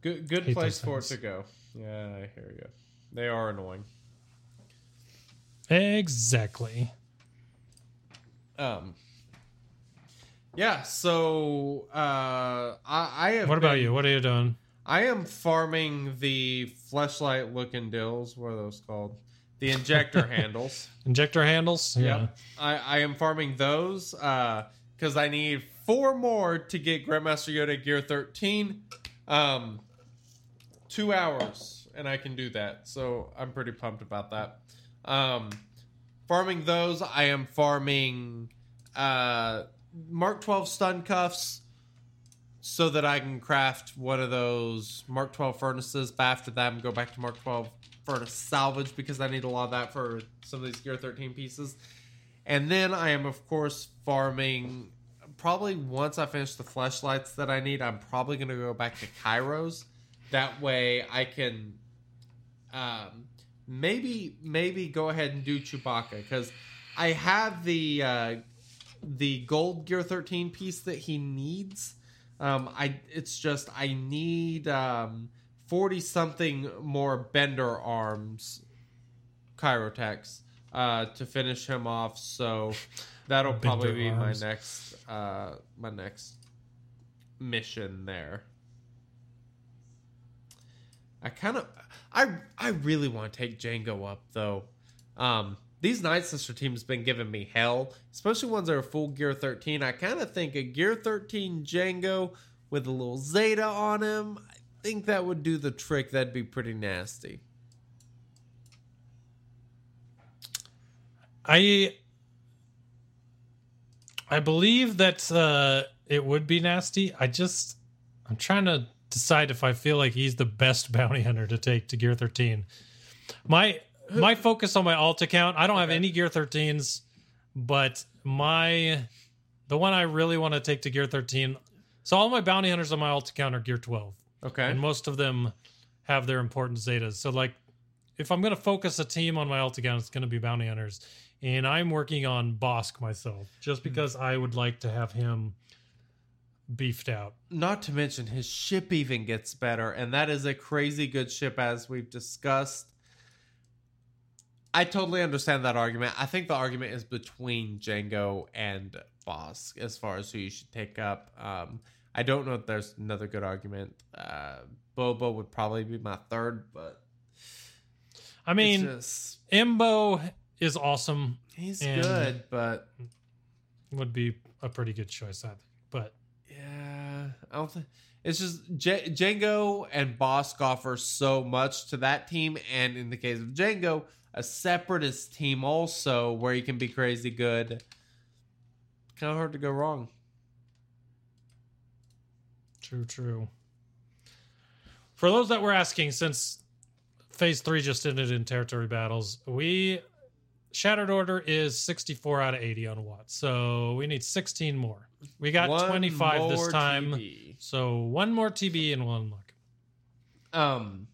Good good Hate place for it to go. Yeah, I hear you. They are annoying. Exactly. Um. Yeah. So uh, I I have. What about been- you? What are you doing? I am farming the fleshlight looking dills. What are those called? The injector handles. Injector handles? Yep. I, I am farming those because I need four more to get Grandmaster Yoda Gear 13. Um, two hours, and I can do that. So I'm pretty pumped about that. Um, farming those, I am farming uh, Mark 12 stun cuffs so that I can craft one of those Mark 12 furnaces. But after that, I'm go back to Mark 12 furnace salvage because I need a lot of that for some of these Gear 13 pieces. And then I am, of course, farming. Probably once I finish the fleshlights that I need, I'm probably going to go back to Kairos. That way I can um, maybe maybe go ahead and do Chewbacca because I have the uh, the gold Gear 13 piece that he needs. Um, I it's just I need um, 40 something more bender arms Kyrotechs uh, to finish him off. So that'll probably be arms. my next uh, my next mission there. I kind of I I really want to take Jango up though. Um, these Night Sister teams been giving me hell, especially ones that are full Gear 13. I kind of think a Gear 13 Jango with a little Zeta on him. I think that would do the trick. That'd be pretty nasty. I I believe that uh it would be nasty. I just I'm trying to decide if I feel like he's the best bounty hunter to take to gear 13. My my focus on my alt account, I don't have any gear 13s, but my the one I really want to take to gear 13. So all my bounty hunters on my alt account are gear 12 Okay. and most of them have their important zetas. So like if I'm going to focus a team on my alt account, it's going to be bounty hunters. And I'm working on Bosk myself just hmm. because I would like to have him beefed out. Not to mention his ship even gets better, and that is a crazy good ship as we've discussed. I totally understand that argument. I think the argument is between Jango and Bosk as far as who you should take up. Um, I don't know if there's another good argument. Uh, Bobo would probably be my third, but I mean, just, Embo is awesome. he's good, but Would be a pretty good choice, I think. But I don't think it's just J- Jango and Bosk offer so much to that team, and in the case of Jango, a separatist team also where he can be crazy good. Kind of hard to go wrong. True, true. For those that were asking, since phase three just ended in territory battles, we Shattered Order is 64 out of 80 on Watts. So we need 16 more. We got One 25 this time. TB. So one more TB and one luck. Um,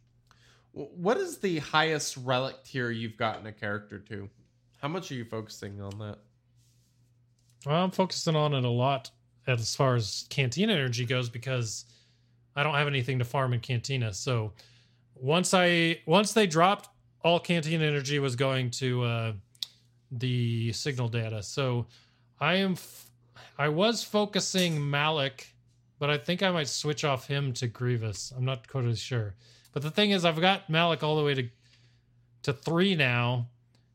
what is the highest relic tier you've gotten a character to? How much are you focusing on that? Well, I'm focusing on it a lot as far as Cantina energy goes because I don't have anything to farm in Cantina. So once I once they dropped, all Cantina energy was going to uh, the signal data. So I am f- I was focusing Malak, but I think I might switch off him to Grievous. I'm not quite as sure. But the thing is, I've got Malak all the way to to three now,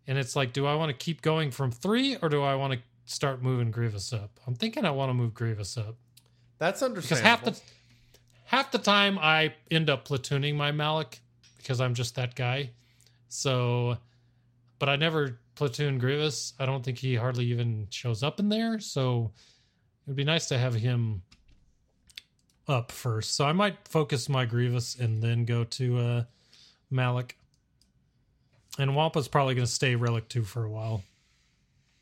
and it's like, do I want to keep going from three or do I want to start moving Grievous up? I'm thinking I want to move Grievous up That's understandable. because half the half the time I end up platooning my Malak because I'm just that guy. So, but I never platoon Grievous. I don't think he hardly even shows up in there. So it would be nice to have him up first. So I might focus my Grievous and then go to uh, Malak. And Wampa's probably going to stay Relic 2 for a while.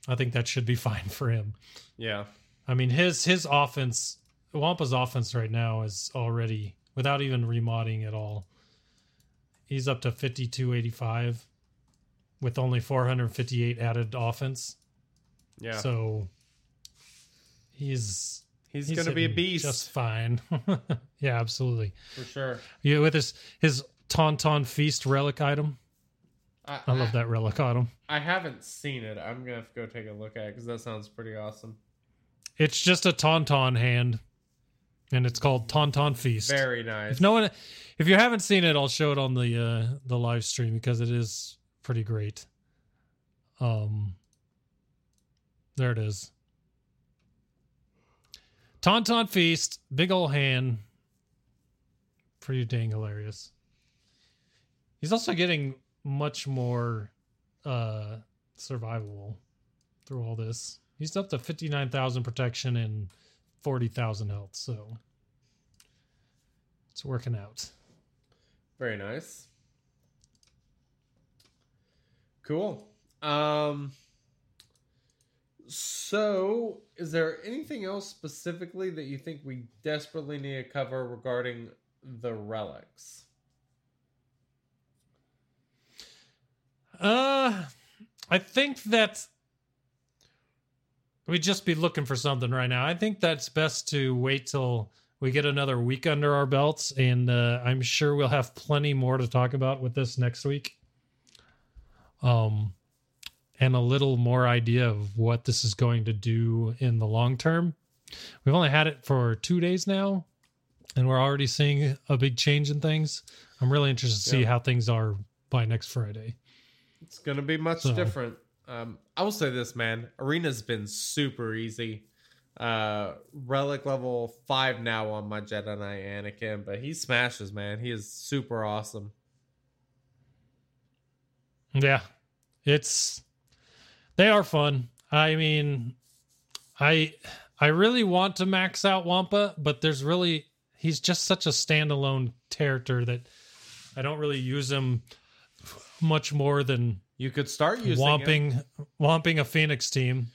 I think that should be fine for him. yeah. I mean, his his offense, Wampa's offense right now is already without even remodding at all. He's up to fifty two eighty five, with only four hundred fifty eight added offense. Yeah. So he's he's, going to be a beast just fine. yeah, absolutely. for sure. Yeah, with his his Tauntaun Feast relic item. I love that relic item. I haven't seen it. I'm gonna have to go take a look at it because that sounds pretty awesome. It's just a Tauntaun hand, and it's called Tauntaun Feast. Very nice. If no one, if you haven't seen it, I'll show it on the uh, the live stream because it is pretty great. Um, there it is. Tauntaun Feast, big ol' hand, pretty dang hilarious. He's also getting much more uh survivable through all this. He's up to fifty nine thousand protection and forty thousand health, so it's working out. Very nice. Cool. Um so is there anything else specifically that you think we desperately need to cover regarding the relics? Uh, I think that we'd just be looking for something right now. I think that's best to wait till we get another week under our belts, and uh, I'm sure we'll have plenty more to talk about with this next week. Um, and a little more idea of what this is going to do in the long term. We've only had it for two days now, and we're already seeing a big change in things. I'm really interested to see Yeah. how things are by next Friday. It's gonna be much So- different. Um, I will say this, man. Arena's been super easy. Uh, relic level five now on my Jedi Knight Anakin, but he smashes, man. He is super awesome. Yeah. It's they are fun. I mean, I I really want to max out Wampa, but there's really he's just such a standalone character that I don't really use him much more than You could start using him. womping womping a Phoenix team.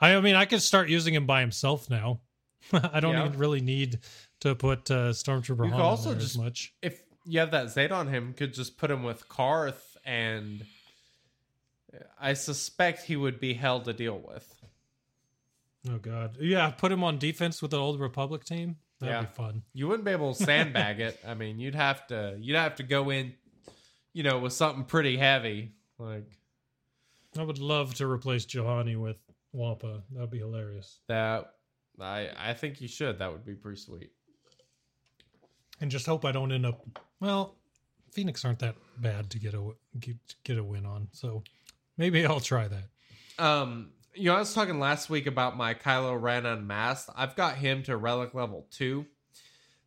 I mean, I could start using him by himself now. I don't Yeah. even really need to put uh, Stormtrooper You could also just- as much. if you have that Zayd on him, could just put him with Carth, and I suspect he would be hell to deal with. Oh god, yeah, put him on defense with the old Republic team. That'd Yeah. be fun. You wouldn't be able to sandbag it. I mean, you'd have to you'd have to go in, you know, with something pretty heavy. Like I would love to replace Juhani with Wampa. That'd be hilarious. that. I I think you should. That would be pretty sweet. And just hope I don't end up. Well, Phoenix aren't that bad to get a get, get a win on, so maybe I'll try that. Um, you know, I was talking last week about my Kylo Ren unmasked. I've got him to relic level two.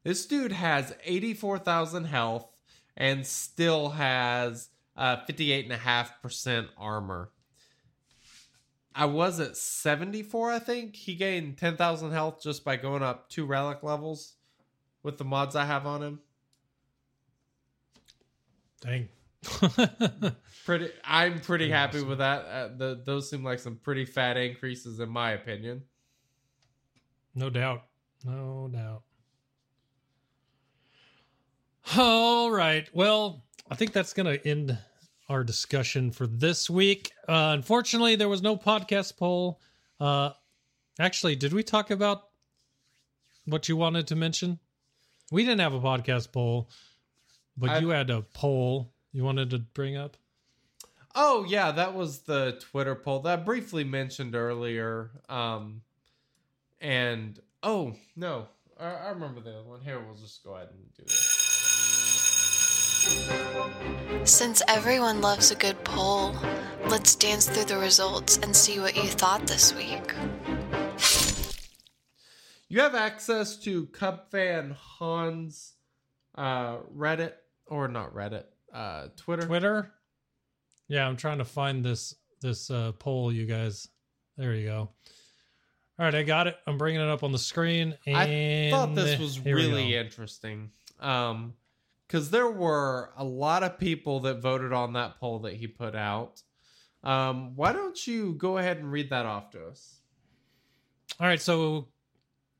This dude has eighty four thousand health and still has uh fifty eight and a half percent armor. I was at seventy four. I think he gained ten thousand health just by going up two relic levels with the mods I have on him. Dang. Pretty, I'm pretty happy with that. Uh, the, those seem like some pretty fat increases in my opinion. no doubt. No doubt. All right. Well, I think that's going to end our discussion for this week. Uh, unfortunately, there was no podcast poll. Uh, actually, did we talk about what you wanted to mention? We didn't have a podcast poll, but I- you had a poll you wanted to bring up. Oh yeah, that was the Twitter poll that I briefly mentioned earlier. Um, and oh no, I, I remember the other one. Here, we'll just go ahead and do this. Since everyone loves a good poll, let's dance through the results and see what you thought this week. You have access to Cub fan Hans uh, Reddit or not Reddit, uh, Twitter. Twitter. Yeah, I'm trying to find this this uh, poll, you guys. There you go. All right, I got it. I'm bringing it up on the screen. And I thought this was really interesting. Um, because there were a lot of people that voted on that poll that he put out. Um, why don't you go ahead and read that off to us? All right, so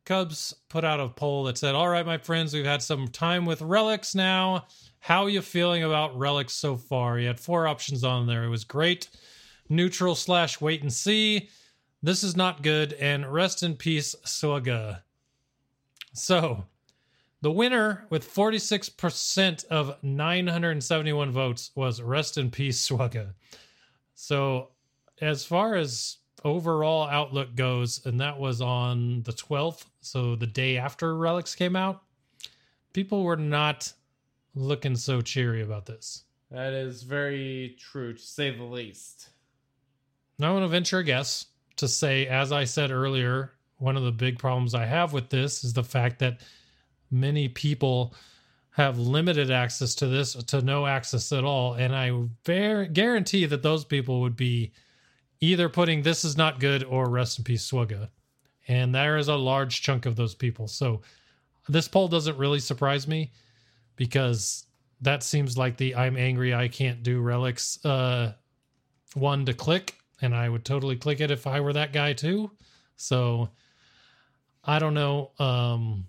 Cubs put out a poll that said, "All right, my friends, we've had some time with relics now. How are you feeling about relics so far?" You had four options on there. It was great, neutral slash wait and see. This is not good, and rest in peace, SWGOH. So, the winner with 46% of 971 votes was rest in peace, SWGOH. So, as far as overall outlook goes, and that was on the 12th, so the day after Relics came out, people were not looking so cheery about this. That is very true, to say the least. Now I'm going to venture a guess to say, as I said earlier, one of the big problems I have with this is the fact that many people have limited access to this to no access at all. And I ver- guarantee that those people would be either putting this is not good or rest in peace SWGOH. And there is a large chunk of those people. So this poll doesn't really surprise me because that seems like the I'm angry I can't do relics uh one to click and I would totally click it if I were that guy too. So I don't know. Um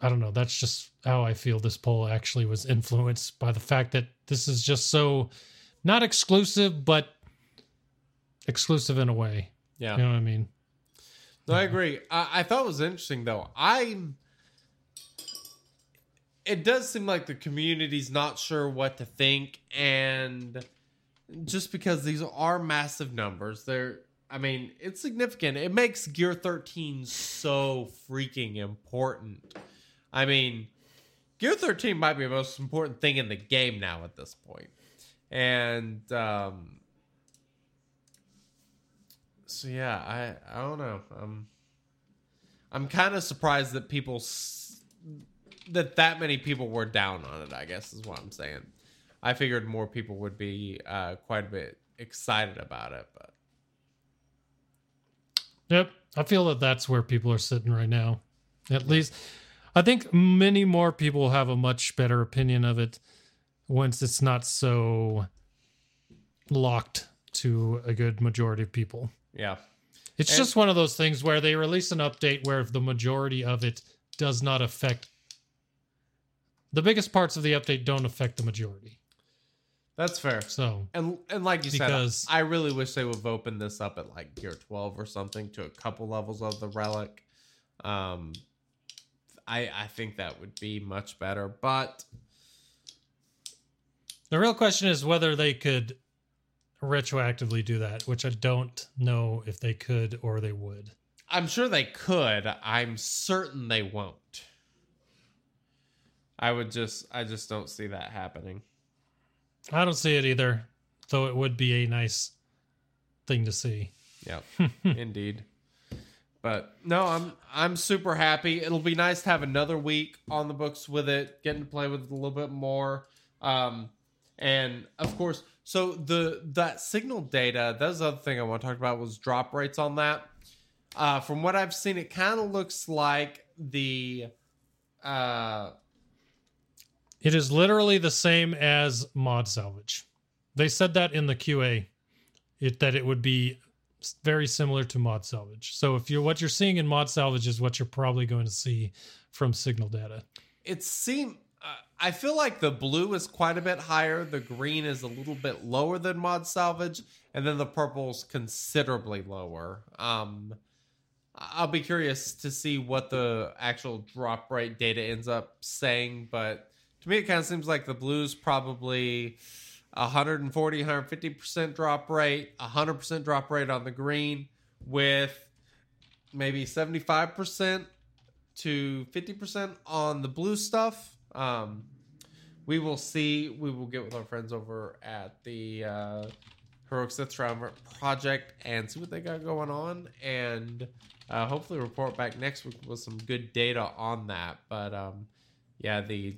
I don't know. That's just how I feel this poll actually was influenced by the fact that this is just so not exclusive, but exclusive in a way. Yeah. You know what I mean? No, I agree. I, I thought it was interesting though. I'm. It does seem like the community's not sure what to think, and just because these are massive numbers, they're. I mean, it's significant. It makes Gear 13 so freaking important. I mean, Gear 13 might be the most important thing in the game now at this. And um so yeah, I I don't know. Um I'm kind of surprised that people s- that that many people were down on it. I guess is what I'm saying. I figured more people would be uh, quite a bit excited about it, but Yep. I feel that that's where people are sitting right now. At least I think many more people have a much better opinion of it once it's not so locked to a good majority of people. yeah, It's And- just one of those things where they release an update where the majority of it does not affect the biggest parts of the update don't affect the majority. that's fair. So And and like you Because- said, I really wish they would have opened this up at like Gear 12 or something to a couple levels of the relic. Um, I I think that would be much better, but the real question is whether they could retroactively do that, which I don't know if they could or they would. I'm sure they could. I'm certain they won't. I would just I just don't see that happening. I don't see it either, though it would be a nice thing to see. Yeah, Indeed. But no, I'm I'm super happy. It'll be nice to have another week on the books with it, getting to play with it a little bit more. Um and of course, so the that signal data, that's the other thing I want to talk about was drop rates on that. Uh from what I've seen, it kind of looks like the uh It is literally the same as mod salvage. They said that in the QA, it that it would be very similar to mod salvage. So if you're what you're seeing in mod salvage is what you're probably going to see from signal data. it seem I feel like the blue is quite a bit higher. The green is a little bit lower than mod salvage, and then the purple's considerably lower. Um, I'll be curious to see what the actual drop rate data ends up saying, but to me, it kind of seems like the blue's probably 140, 150% drop rate, 100% drop rate on the green, with maybe 75% to 50% on the blue stuff. Um, we will see. We will get with our friends over at the uh, Heroic Sith Project and see what they got going on, and uh, hopefully report back next week with some good data on that. But um, yeah, the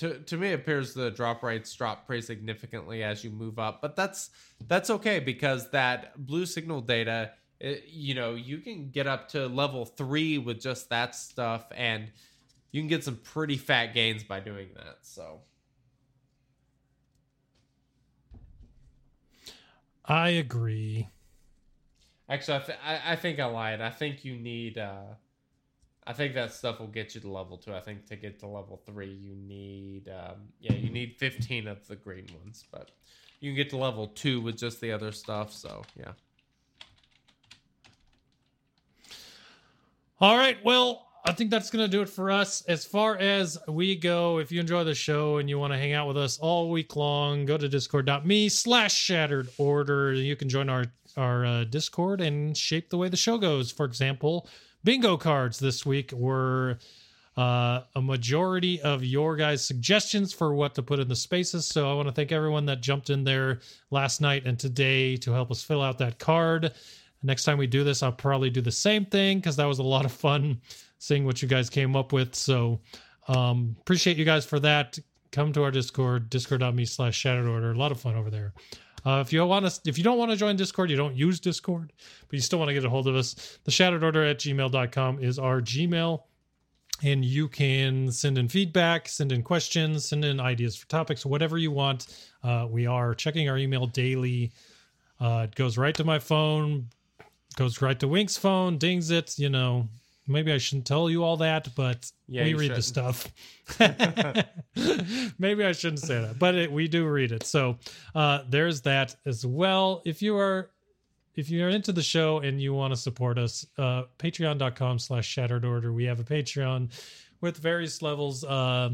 to to me it appears the drop rates drop pretty significantly as you move up, but that's that's okay because that blue signal data, it, you know, you can get up to level three with just that stuff, and you can get some pretty fat gains by doing that. So. I agree. Actually, I, th- I, I think I lied. I think you need. Uh, I think that stuff will get you to level two. I think to get to level three, you need. Um, yeah, you need fifteen of the green ones, but you can get to level two with just the other stuff. So yeah. All right. Well, I think that's going to do it for us. As far as we go, if you enjoy the show and you want to hang out with us all week long, go to discord.me slash shattered order. You can join our, our uh, Discord and shape the way the show goes. For example, bingo cards this week were uh, a majority of your guys' suggestions for what to put in the spaces. So I want to thank everyone that jumped in there last night and today to help us fill out that card. Next time we do this, I'll probably do the same thing because that was a lot of fun seeing what you guys came up with. So um, appreciate you guys for that. Come to our Discord, discord.me slash shattered order. A lot of fun over there. Uh, if you want to, if you don't want to join Discord, you don't use Discord, but you still want to get a hold of us, the shattered order at gmail.com is our Gmail. And you can send in feedback, send in questions, send in ideas for topics, whatever you want. Uh, we are checking our email daily. Uh, it goes right to my phone, goes right to Wink's phone, dings it. You know, maybe I shouldn't tell you all that, but Yeah, we read the stuff. maybe I shouldn't say that, but it, we do read it. So uh, there's that as well. If you are if you're into the show and you want to support us, uh, patreon.com slash shattered order. We have a Patreon with various levels uh,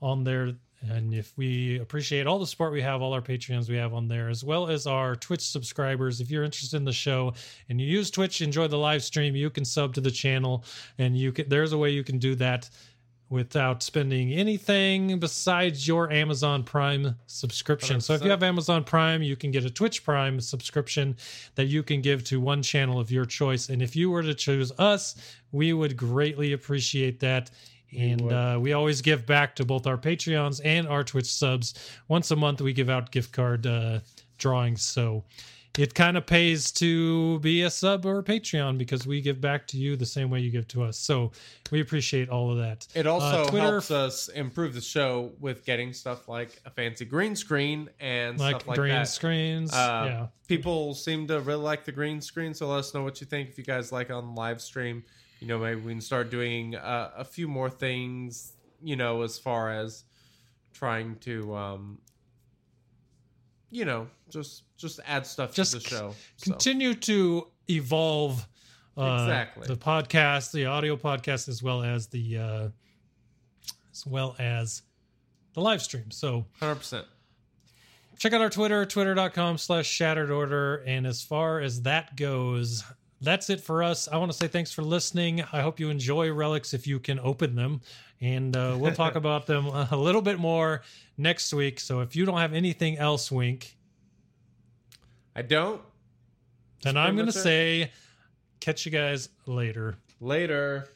on there. And if we appreciate all the support we have, all our Patreons we have on there, as well as our Twitch subscribers. If you're interested in the show and you use Twitch, enjoy the live stream, you can sub to the channel, and you can. There's a way you can do that without spending anything besides your Amazon Prime subscription. So if you have Amazon Prime, you can get a Twitch Prime subscription that you can give to one channel of your choice. And if you were to choose us, we would greatly appreciate that. And uh, we always give back to both our Patreons and our Twitch subs. Once a month, we give out gift card uh, drawings. So it kind of pays to be a sub or a Patreon because we give back to you the same way you give to us. So we appreciate all of that. It also Uh, Twitter- helps us improve the show with getting stuff like a fancy green screen and like, stuff like green that. screens. Uh, yeah. People seem to really like the green screen, so let us know what you think. If you guys like it on live stream, you know, maybe we can start doing uh, a few more things, you know, as far as trying to, um, you know, just just add stuff Just to the show. So, Continue to evolve uh, Exactly. the podcast, the audio podcast, as well as the uh, as well as the live stream. So 100%. check out our Twitter, twitter.com slash shattered order. And as far as that goes, that's it for us. I want to say thanks for listening. I hope you enjoy relics if you can open them. And uh, we'll talk about them a little bit more next week. So if you don't have anything else, Wink, I don't. then I'm going to say catch you guys later. Later.